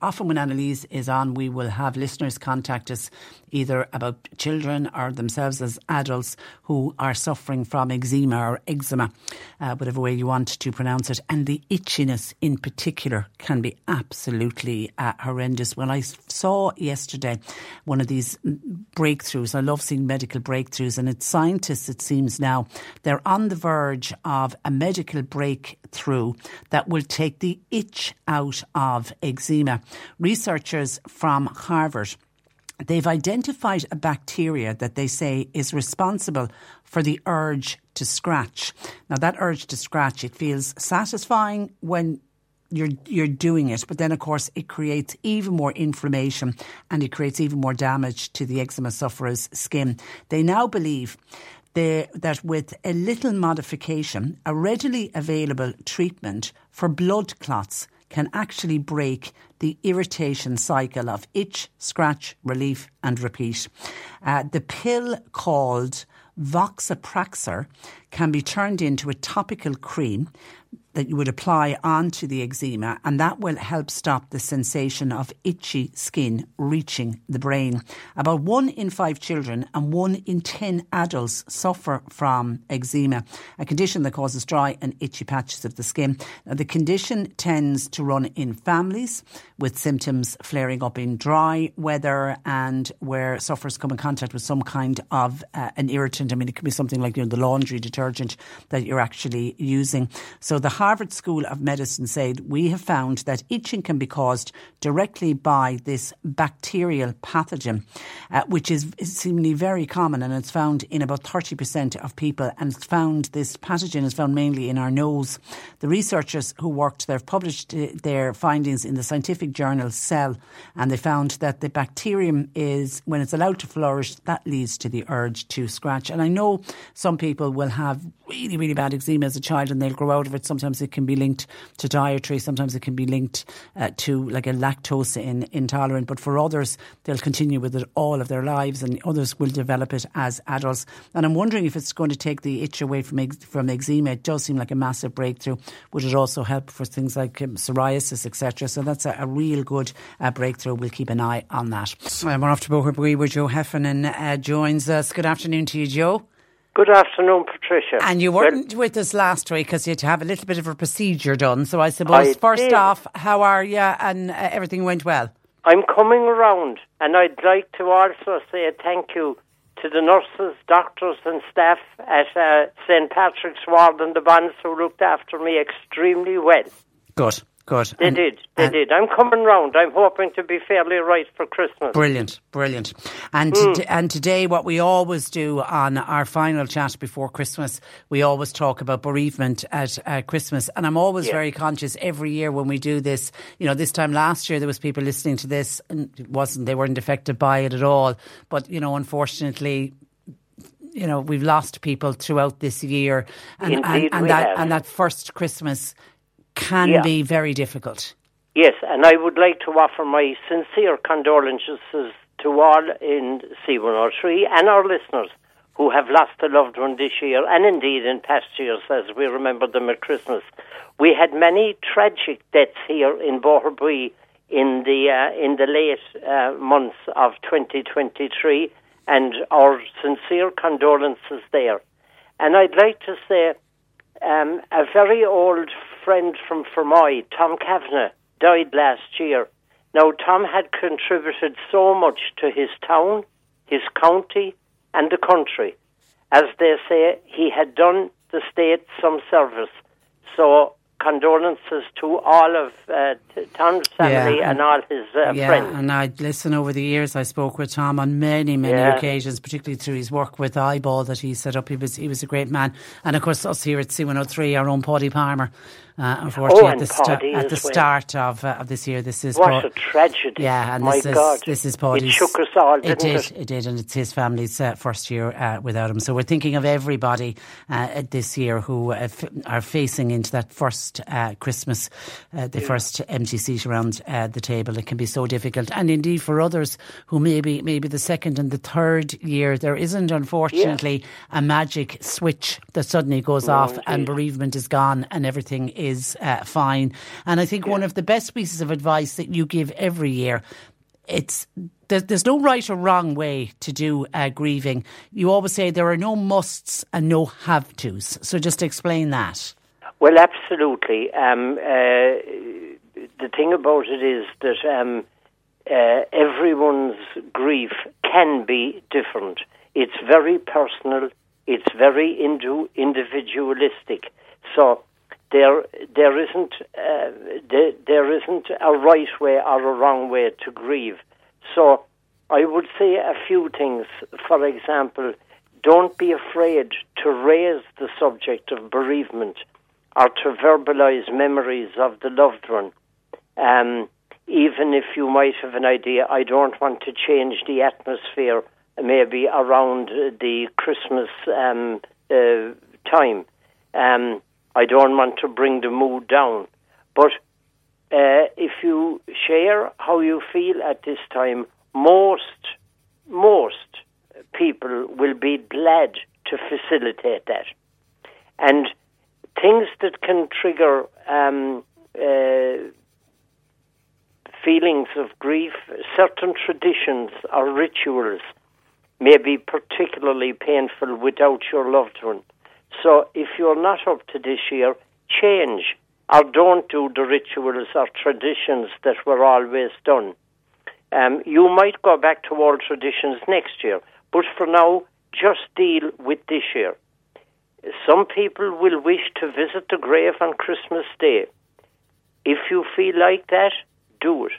often when Annalise is on, we will have listeners contact us either about children or themselves as adults who are suffering from eczema or eczema, uh, whatever way you want to pronounce it. And the itchiness in particular can be absolutely uh, horrendous. When I saw yesterday one of these breakthroughs, I love seeing medical breakthroughs, and it's scientists, it seems now, they're on the verge of a medical breakthrough that will take the itch out of eczema. Researchers from Harvard they've identified a bacteria that they say is responsible for the urge to scratch. Now, that urge to scratch, it feels satisfying when you're you're doing it, but then of course it creates even more inflammation and it creates even more damage to the eczema sufferer's skin. They now believe that with a little modification, a readily available treatment for blood clots can actually break the irritation cycle of itch, scratch, relief, and repeat. Uh, the pill called vorapaxar can be turned into a topical cream that you would apply onto the eczema, and that will help stop the sensation of itchy skin reaching the brain. About one in five children and one in ten adults suffer from eczema, a condition that causes dry and itchy patches of the skin. Now, the condition tends to run in families with symptoms flaring up in dry weather and where sufferers come in contact with some kind of uh, an irritant. I mean, it could be something like you know, the laundry detergent that you're actually using. So the Harvard School of Medicine said, We have found that itching can be caused directly by this bacterial pathogen, uh, which is seemingly very common and it's found in about 30% of people. And it's found this pathogen is found mainly in our nose. The researchers who worked there published uh, their findings in the scientific journal Cell, and they found that the bacterium is, when it's allowed to flourish, that leads to the urge to scratch. And I know some people will have really, really bad eczema as a child and they'll grow out of it. Sometimes it can be linked to dietary, sometimes it can be linked uh, to like a lactose in, intolerant, but for others, they'll continue with it all of their lives and others will develop it as adults. And I'm wondering if it's going to take the itch away from, from eczema. It does seem like a massive breakthrough. Would it also help for things like um, psoriasis, etc.? So that's a, a real good uh, breakthrough. We'll keep an eye on that. Um, we're off to Boherbue where Joe Heffernan uh, joins us. Good afternoon to you, Joe. Good afternoon, Patricia. And you weren't with us last week because you had to have a little bit of a procedure done. So I suppose, I first did. off, how are you? And uh, everything went well. I'm coming around, and I'd like to also say a thank you to to the nurses, doctors, and staff at uh, St Patrick's Ward and the Bons who looked after me extremely well. Good, good. They And- did, they and- did. I'm coming round. I'm hoping to be fairly right for Christmas. Brilliant, brilliant. And Mm. to- and today, what we always do on our final chat before Christmas, we always talk about bereavement at uh, Christmas. And I'm always Yeah. very conscious every year when we do this. You know, this time last year there was people listening to this, and it wasn't they weren't affected by it at all. But you know, unfortunately. You know, we've lost people throughout this year, and and, Indeed and we that have. and that first Christmas can Yeah. be very difficult. Yes, and I would like to offer my sincere condolences to all in C103 and our listeners who have lost a loved one this year and indeed in past years as we remember them at Christmas. We had many tragic deaths here in Boherbue in the uh, in the late uh, months of 2023 and our sincere condolences there. And I'd like to say um, a very old friend from Fermoy, Tom Kavanagh, died last year. Now, Tom had contributed so much to his town, his county, and the country. As they say, he had done the state some service. So, condolences to all of uh, Tom's family Yeah, and all his uh, yeah, friends. and I'd listen over the years. I spoke with Tom on many, many Yeah. occasions, particularly through his work with Eyeball that he set up. He was he was a great man, and of course us here at C103, our own Paddy Palmer. Uh, unfortunately, Oh, at the, sta- at the well. start of uh, of this year, this is What a tragedy. Yeah, and My this is this is It shook us all, It did, it? it did, and it's his family's uh, first year uh, without him. So we're thinking of everybody uh, this year who uh, f- are facing into that first uh, Christmas, uh, the first empty seat around uh, the table. It can be so difficult, and indeed for others who maybe maybe the second and the third year there isn't unfortunately a magic switch that suddenly goes off and bereavement is gone and everything is uh, fine. And I think one of the best pieces of advice that you give every year it's there, there's no right or wrong way to do uh, grieving. You always say there are no musts and no have tos. So just explain that. Well, absolutely. Um, uh, the thing about it is that um, uh, everyone's grief can be different. It's very personal. It's very indu- individualistic. So there, there isn't uh, there, there isn't a right way or a wrong way to grieve. So I would say a few things. For example, don't be afraid to raise the subject of bereavement or to verbalize memories of the loved one. Um, even if you might have an idea, I don't want to change the atmosphere maybe around the Christmas um, uh, time. Um, I don't want to bring the mood down. But uh, if you share how you feel at this time, most most people will be glad to facilitate that. And things that can trigger um, uh, feelings of grief, certain traditions or rituals may be particularly painful without your loved one. So if you're not up to this year, change or don't do the rituals or traditions that were always done. Um, you might go back to old traditions next year, but for now, just deal with this year. Some people will wish to visit the grave on Christmas Day. If you feel like that, do it.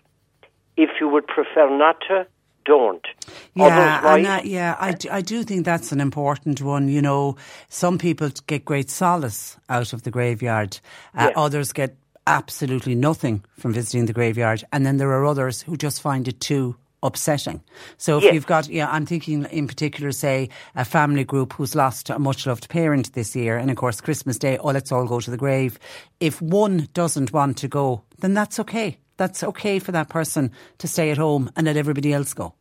If you would prefer not to, don't. Yeah, Otherwise, and uh, yeah, I, d- I do think that's an important one. You know, some people get great solace out of the graveyard. Uh, Yeah. Others get absolutely nothing from visiting the graveyard, and then there are others who just find it too upsetting. So if Yes. you've got, yeah, I'm thinking in particular, say a family group who's lost a much loved parent this year, and of course Christmas Day, oh, let's all go to the grave. If one doesn't want to go, then that's okay. That's okay for that person to stay at home and let everybody else go.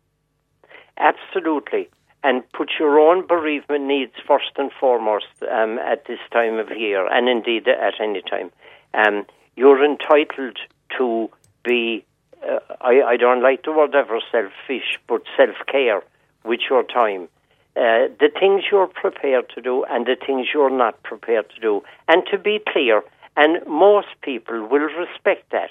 Absolutely. And put your own bereavement needs first and foremost um, at this time of year, and indeed at any time. Um, you're entitled to be, uh, I, I don't like the word ever selfish, but self care with your time. Uh, the things you're prepared to do and the things you're not prepared to do. And to be clear, and most people will respect that.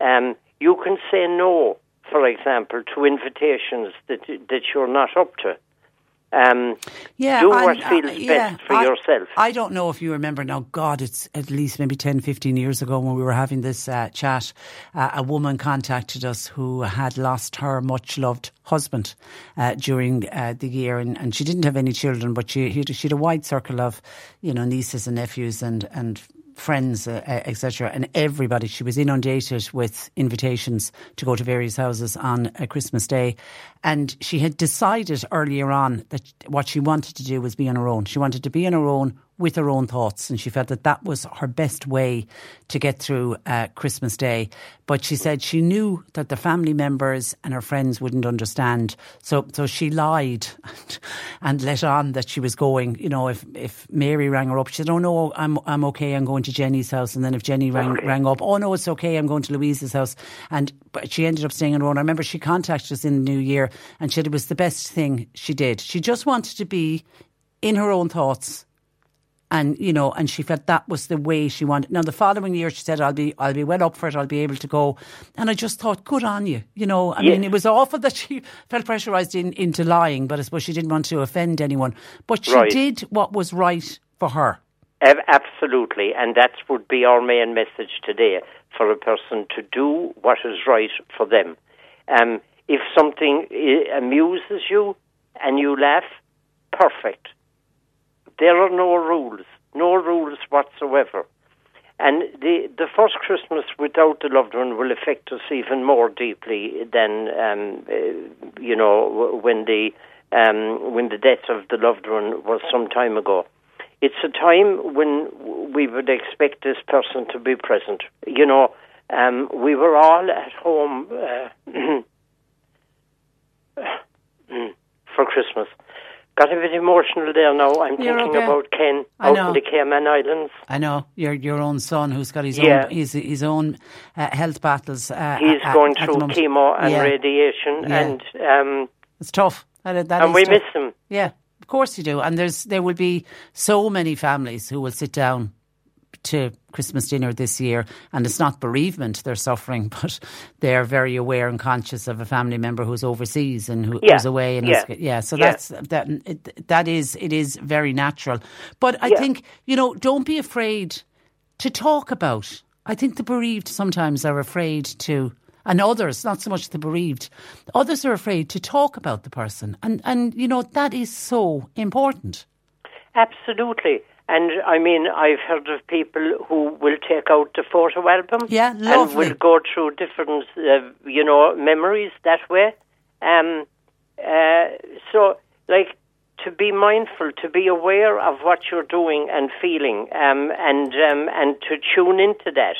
Um, you can say no, for example, to invitations that that you're not up to. Um, Yeah, do what uh, feels yeah, best for I- yourself. I don't know if you remember now, God, it's at least maybe 10, 15 years ago when we were having this uh, chat. Uh, a woman contacted us who had lost her much loved husband uh, during uh, the year, and, and she didn't have any children, but she, he- she had a wide circle of, you know, nieces and nephews and, and friends, uh, etc. And everybody, she was inundated with invitations to go to various houses on Christmas Day. And she had decided earlier on that what she wanted to do was be on her own. She wanted to be on her own with her own thoughts. And she felt that that was her best way to get through uh, Christmas Day. But she said she knew that the family members and her friends wouldn't understand. So, so she lied and let on that she was going. You know, if, if Mary rang her up, she said, Oh no, I'm, I'm okay. I'm going to Jenny's house. And then if Jenny rang, rang up, Oh no, it's okay. I'm going to Louise's house. And but she ended up staying on her own. I remember she contacted us in the new year and she said it was the best thing she did. She just wanted to be in her own thoughts and you know, and she felt that was the way she wanted. Now, the following year, she said, "I'll be, I'll be well up for it. I'll be able to go." And I just thought, "Good on you." You know, I Yes. mean, it was awful that she felt pressurised in, into lying, but I suppose she didn't want to offend anyone. But she Right. did what was right for her. Absolutely, and that would be our main message today for a person to do what is right for them. Um, if something uh, amuses you and you laugh, perfect. There are no rules, no rules whatsoever. And the the first Christmas without the loved one will affect us even more deeply than um, uh, you know when the um, when the death of the loved one was some time ago. It's a time when we would expect this person to be present. You know, um, we were all at home uh, for Christmas. Got a bit emotional there now. I'm You're thinking okay. about Ken I out know. in the Cayman Islands. I know your your own son who's got his Yeah. own his his own uh, health battles. Uh, He's at- going through chemo and Yeah. radiation, Yeah. and um, It's tough. That, that and we tough. miss him. Yeah, of course you do. And there's there will be so many families who will sit down to Christmas dinner this year, and it's not bereavement they're suffering, but they're very aware and conscious of a family member who's overseas and who, Yeah, who's away. And yeah, is, yeah, so yeah. that's that. It, that is it is very natural. But I Yeah. think you know, don't be afraid to talk about. I think the bereaved sometimes are afraid to, and others, not so much the bereaved, others are afraid to talk about the person, and and you know that is so important. Absolutely. And I mean, I've heard of people who will take out the photo album Yeah, lovely. and will go through different, uh, you know, memories that way. Um, uh, so, like, to be mindful, to be aware of what you're doing and feeling, um, and um, and to tune into that.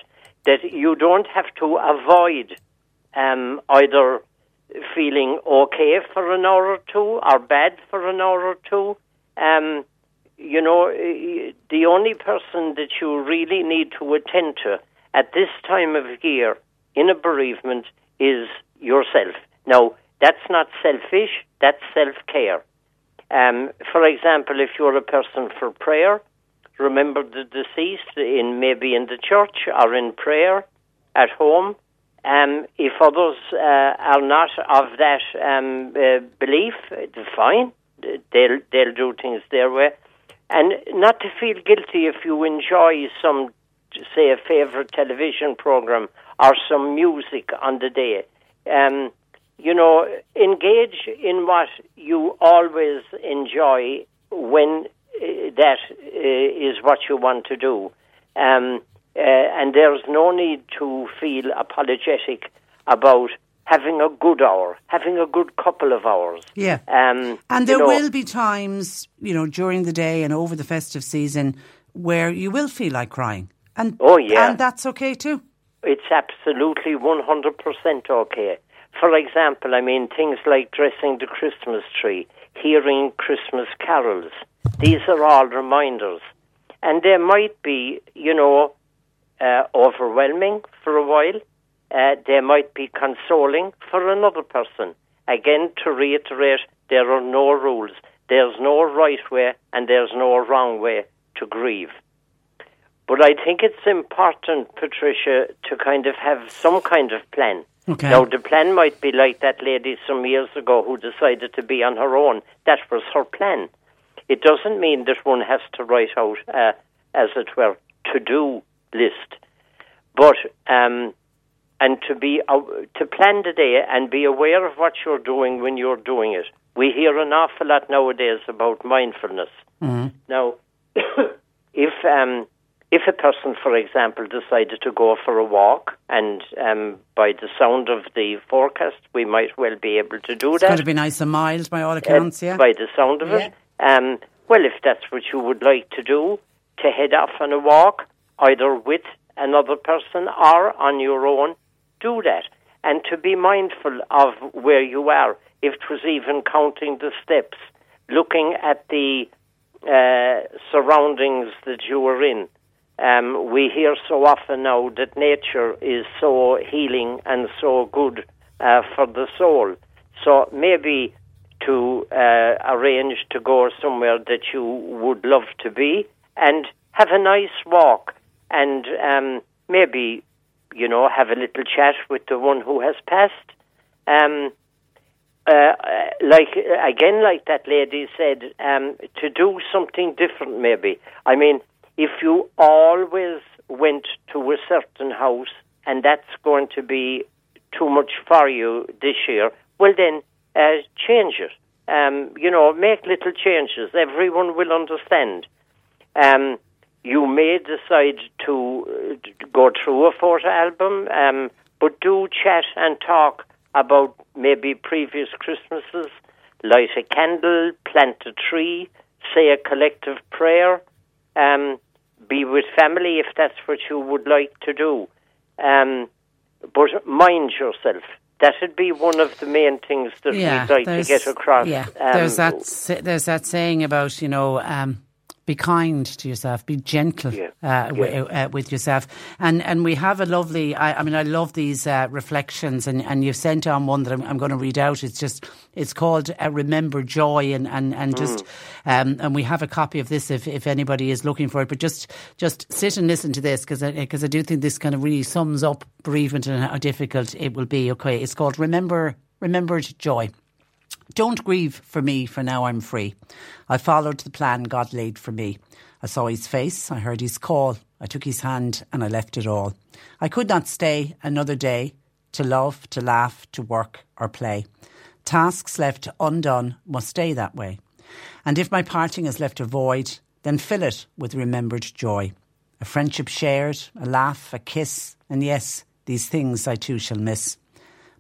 That you don't have to avoid um, either feeling okay for an hour or two or bad for an hour or two. Um, you know, eh, the only person that you really need to attend to at this time of year in a bereavement is yourself. Now, that's not selfish, that's self care. Um, for example, if you're a person for prayer, remember the deceased in maybe in the church or in prayer at home. Um, if others uh, are not of that um, uh, belief, fine. They'll they'll do things their way, and not to feel guilty if you enjoy some, say, a favorite television program or some music on the day. Um, you know, engage in what you always enjoy when uh, that uh, is what you want to do. Um, uh, and there's no need to feel apologetic about having a good hour, having a good couple of hours. Yeah. Um, And you there know, will be times, you know, during the day and over the festive season where you will feel like crying. And Oh, yeah. and that's okay too. It's absolutely 100% okay. For example, I mean, things like dressing the Christmas tree, hearing Christmas carols, these are all reminders. And they might be, you know, uh, overwhelming for a while. Uh, they might be consoling for another person. Again, to reiterate, there are no rules. There's no right way and there's no wrong way to grieve. But I think it's important, Patricia, to kind of have some kind of plan. Okay. Now, the plan might be like that lady some years ago who decided to be on her own. That was her plan. It doesn't mean that one has to write out, uh, as it were, to do list, but um, and to be uh, to plan the day and be aware of what you're doing when you're doing it. We hear an awful lot nowadays about mindfulness. Now, if um, if a person, for example, decided to go for a walk, and um, by the sound of the forecast, we might well be able to do It's that going to be nice and mild by all accounts, uh, yeah? by the sound of it. Um, well, if that's what you would like to do, to head off on a walk, either with another person or on your own, do that. And to be mindful of where you are. If it was even counting the steps, looking at the uh, surroundings that you are in. Um, we hear so often now that nature is so healing and so good uh, for the soul. So maybe to uh, arrange to go somewhere that you would love to be and have a nice walk and um, maybe, you know, have a little chat with the one who has passed. Um, uh, uh, like again, like that lady said, um, to do something different. Maybe I mean, if you always went to a certain house and that's going to be too much for you this year, well then uh, change it. Um, you know, make little changes. Everyone will understand. Um, you may decide to uh, go through a photo album, um, but do chat and talk about maybe previous Christmases. Light a candle, plant a tree, say a collective prayer, um, be with family if that's what you would like to do. Um, but mind yourself. That would be one of the main things that yeah, we'd like to get across. Yeah, Um, there's that. There's that saying about you know, um, be kind to yourself, be gentle uh, wi- uh, with yourself, and and we have a lovely. I, I mean, I love these uh, reflections, and, and you've sent on one that I'm, I'm going to read out. It's just it's called uh, "Remember Joy," and and and just um, and we have a copy of this if if anybody is looking for it. But just just sit and listen to this because because I, do think this kind of really sums up bereavement and how difficult it will be. Okay, it's called "Remember." Remembered joy. Don't grieve for me, for now I'm free. I followed the plan God laid for me. I saw his face, I heard his call, I took his hand and I left it all. I could not stay another day to love, to laugh, to work or play. Tasks left undone must stay that way. And if my parting has left a void, then fill it with remembered joy. A friendship shared, a laugh, a kiss, and yes, these things I too shall miss.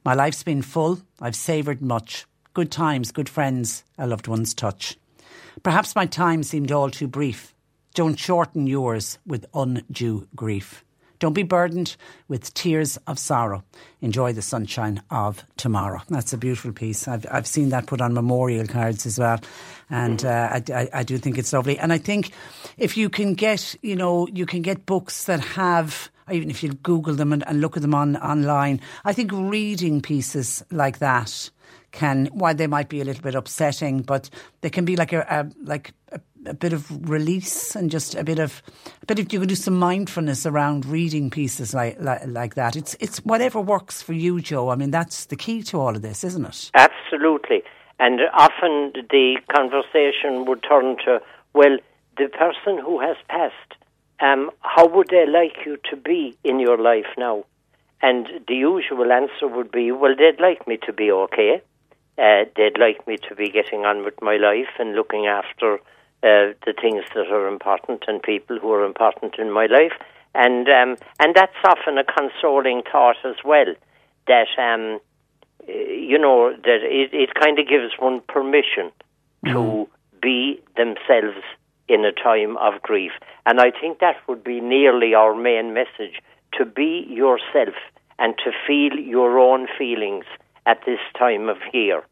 My life's been full, I've savoured much. Good times, good friends, a loved one's touch. Perhaps my time seemed all too brief. Don't shorten yours with undue grief. Don't be burdened with tears of sorrow. Enjoy the sunshine of tomorrow. That's a beautiful piece. I've, I've seen that put on memorial cards as well. And uh, I, I, do think it's lovely. And I think if you can get, you know, you can get books that have even if you Google them and, and look at them on online, I think reading pieces like that can, while they might be a little bit upsetting, but they can be like a, a like a, a bit of release and just a bit of, a bit of you can do some mindfulness around reading pieces like like, like that. It's it's whatever works for you, Joe. I mean, that's the key to all of this, isn't it? Absolutely. And often the conversation would turn to, well, the person who has passed, um, how would they like you to be in your life now? And the usual answer would be, well, they'd like me to be okay. Uh, they'd like me to be getting on with my life and looking after uh, the things that are important and people who are important in my life. And um, and that's often a consoling thought as well. That um, uh, you know that it, it kind of gives one permission to be themselves in a time of grief. And I think that would be nearly our main message to be yourself and to feel your own feelings at this time of year.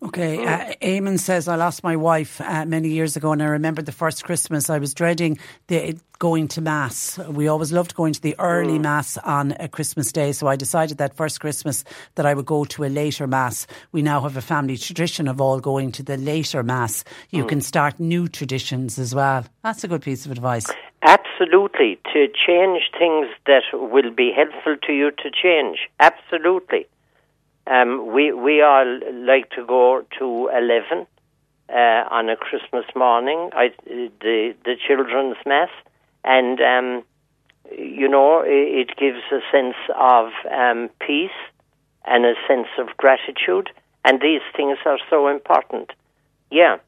Okay, uh, Eamon says, I lost my wife uh, many years ago and I remember the first Christmas I was dreading the, going to Mass. We always loved going to the early Mass on a Christmas Day, so I decided that first Christmas that I would go to a later Mass. We now have a family tradition of all going to the later Mass. You can start new traditions as well. That's a good piece of advice. Absolutely. To change things that will be helpful to you to change. Absolutely. Um, we we all like to go to eleven uh, on a Christmas morning. I, the the children's mass, and um, you know it, it gives a sense of um, peace and a sense of gratitude, and these things are so important. Yeah.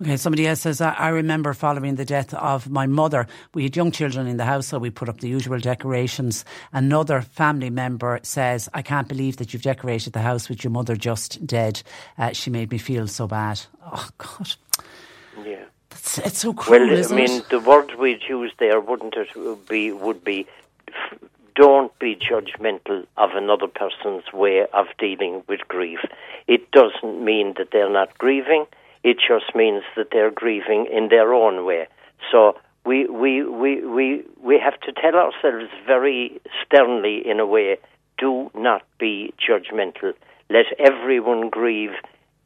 Okay, somebody else says, I, remember following the death of my mother. We had young children in the house, so we put up the usual decorations. Another family member says, I can't believe that you've decorated the house with your mother just dead. Uh, she made me feel so bad. Oh, God. Yeah. It's, it's so cruel, well, I mean, it? the word we'd use there, wouldn't it, would be would be don't be judgmental of another person's way of dealing with grief. It doesn't mean that they're not grieving. It just means that they're grieving in their own way. So we we we we we have to tell ourselves very sternly, in a way, do not be judgmental. Let everyone grieve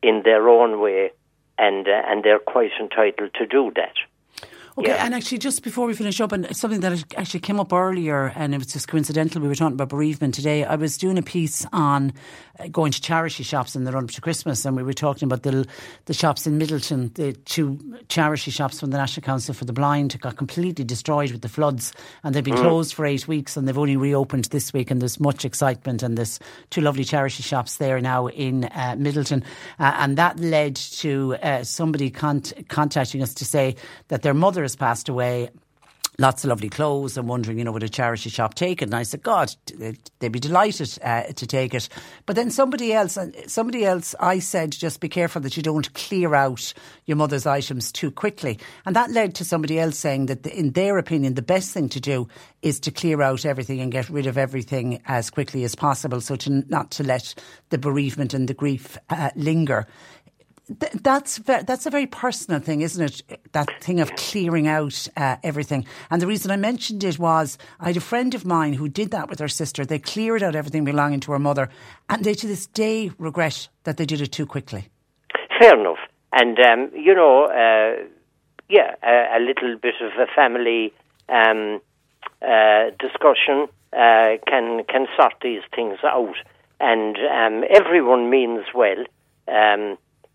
in their own way, and uh, and they're quite entitled to do that. Okay, Yeah. and actually, just before we finish up, and something that actually came up earlier, and it was just coincidental, we were talking about bereavement today. I was doing a piece on uh, going to charity shops in the run up to Christmas, and we were talking about the the shops in Midleton, the two charity shops from the National Council for the Blind got completely destroyed with the floods, and they've been Mm. closed for eight weeks, and they've only reopened this week, and there's much excitement, and there's two lovely charity shops there now in uh, Midleton, uh, and that led to uh, somebody cont- contacting us to say that their mother has passed away. Lots of lovely clothes and wondering, you know, would a charity shop take it? And I said, God, they'd they'd be delighted uh, to take it. But then somebody else, somebody else, I said, just be careful that you don't clear out your mother's items too quickly. And that led to somebody else saying that, in their opinion, the best thing to do is to clear out everything and get rid of everything as quickly as possible. So to not to let the bereavement and the grief uh, linger. Th- that's ve- that's a very personal thing, isn't it? That thing of clearing out uh, everything. And the reason I mentioned it was I had a friend of mine who did that with her sister. They cleared out everything belonging to her mother, and they to this day regret that they did it too quickly. Fair enough. And, um, you know, uh, yeah, a, a little bit of a family um, uh, discussion uh, can can sort these things out. And um, everyone means well.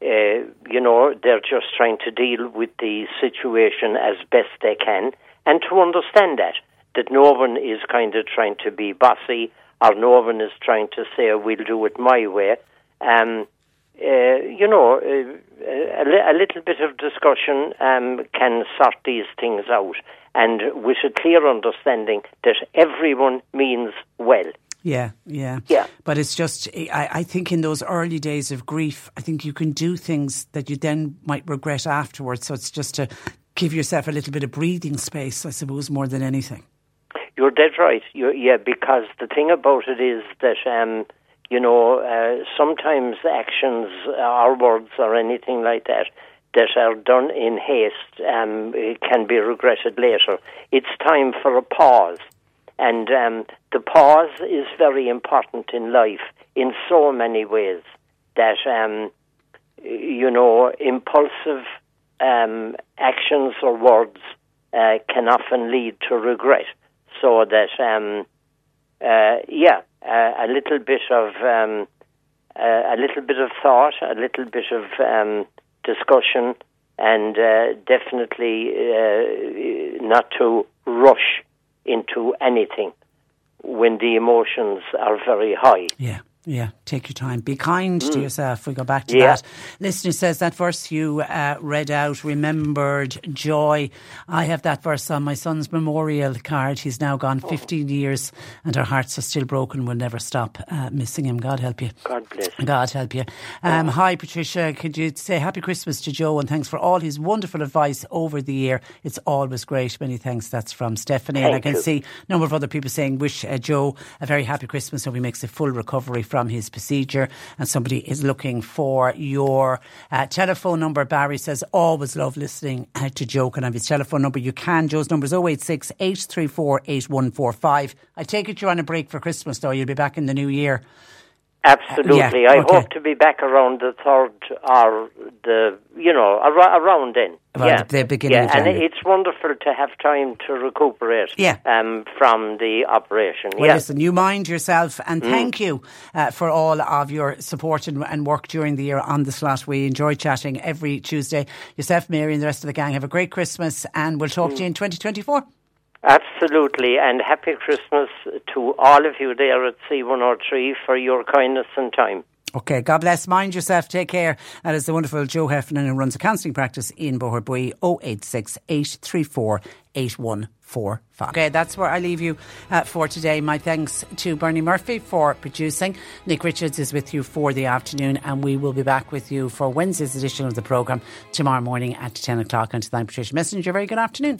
Uh, you know, they're just trying to deal with the situation as best they can and to understand that, that no one is kind of trying to be bossy or no one is trying to say, we'll do it my way. Um, uh, you know, uh, a, li- a little bit of discussion um, can sort these things out, and with a clear understanding that everyone means well. Yeah, yeah. Yeah. But it's just, I, I think in those early days of grief, I think you can do things that you then might regret afterwards. So it's just to give yourself a little bit of breathing space, I suppose, more than anything. You're dead right. you yeah, because the thing about it is that um, you know uh, sometimes actions or words or anything like that that are done in haste um, can be regretted later. It's time for a pause, and um, the pause is very important in life in so many ways. That um, you know, impulsive um, actions or words uh, can often lead to regret. So that, um, uh, yeah, uh, a little bit of um, a little bit of thought, a little bit of um, discussion, and uh, definitely uh, not to rush into anything when the emotions are very high. Yeah. Yeah, take your time. Be kind to Mm. yourself. We go back to Yeah. that. Listener says that verse you uh, read out, remembered joy. I have that verse on my son's memorial card. He's now gone 15 years and our hearts are still broken. We'll never stop uh, missing him. God help you. God bless. God help you. Um, hi, Patricia. Could you say Happy Christmas to Joe and thanks for all his wonderful advice over the year. It's always great. Many thanks. That's from Stephanie. and I can you. see a number of other people saying, Wish uh, Joe a very happy Christmas. Hope he makes a full recovery from from his procedure and somebody is looking for your uh, telephone number. Barry says, always love listening uh, to Joe. Can I have his telephone number? You can. Joe's number is 086 834 8145. I take it you're on a break for Christmas, though. You'll be back in the new year. Absolutely. Yeah, I okay. hope to be back around the third or the, you know, ar- around then. Around yeah. the beginning yeah, and it's wonderful to have time to recuperate Yeah. um, from the operation. Well, yeah. listen, you mind yourself, and Mm. thank you uh, for all of your support and, and work during the year on the slot. We enjoy chatting every Tuesday. Yourself, Mary, and the rest of the gang have a great Christmas, and we'll talk to you in 2024. Absolutely, and happy Christmas to all of you there at C103 for your kindness and time. Okay, God bless. Mind yourself. Take care. That is the wonderful Joe Heffernan who runs a counselling practice in Boherbue, 086 834 8145. Okay, that's where I leave you uh, for today. My thanks to Bernie Murphy for producing. Nick Richards is with you for the afternoon, and we will be back with you for Wednesday's edition of the programme tomorrow morning at 10 o'clock. Until then, Patricia Messinger, very good afternoon.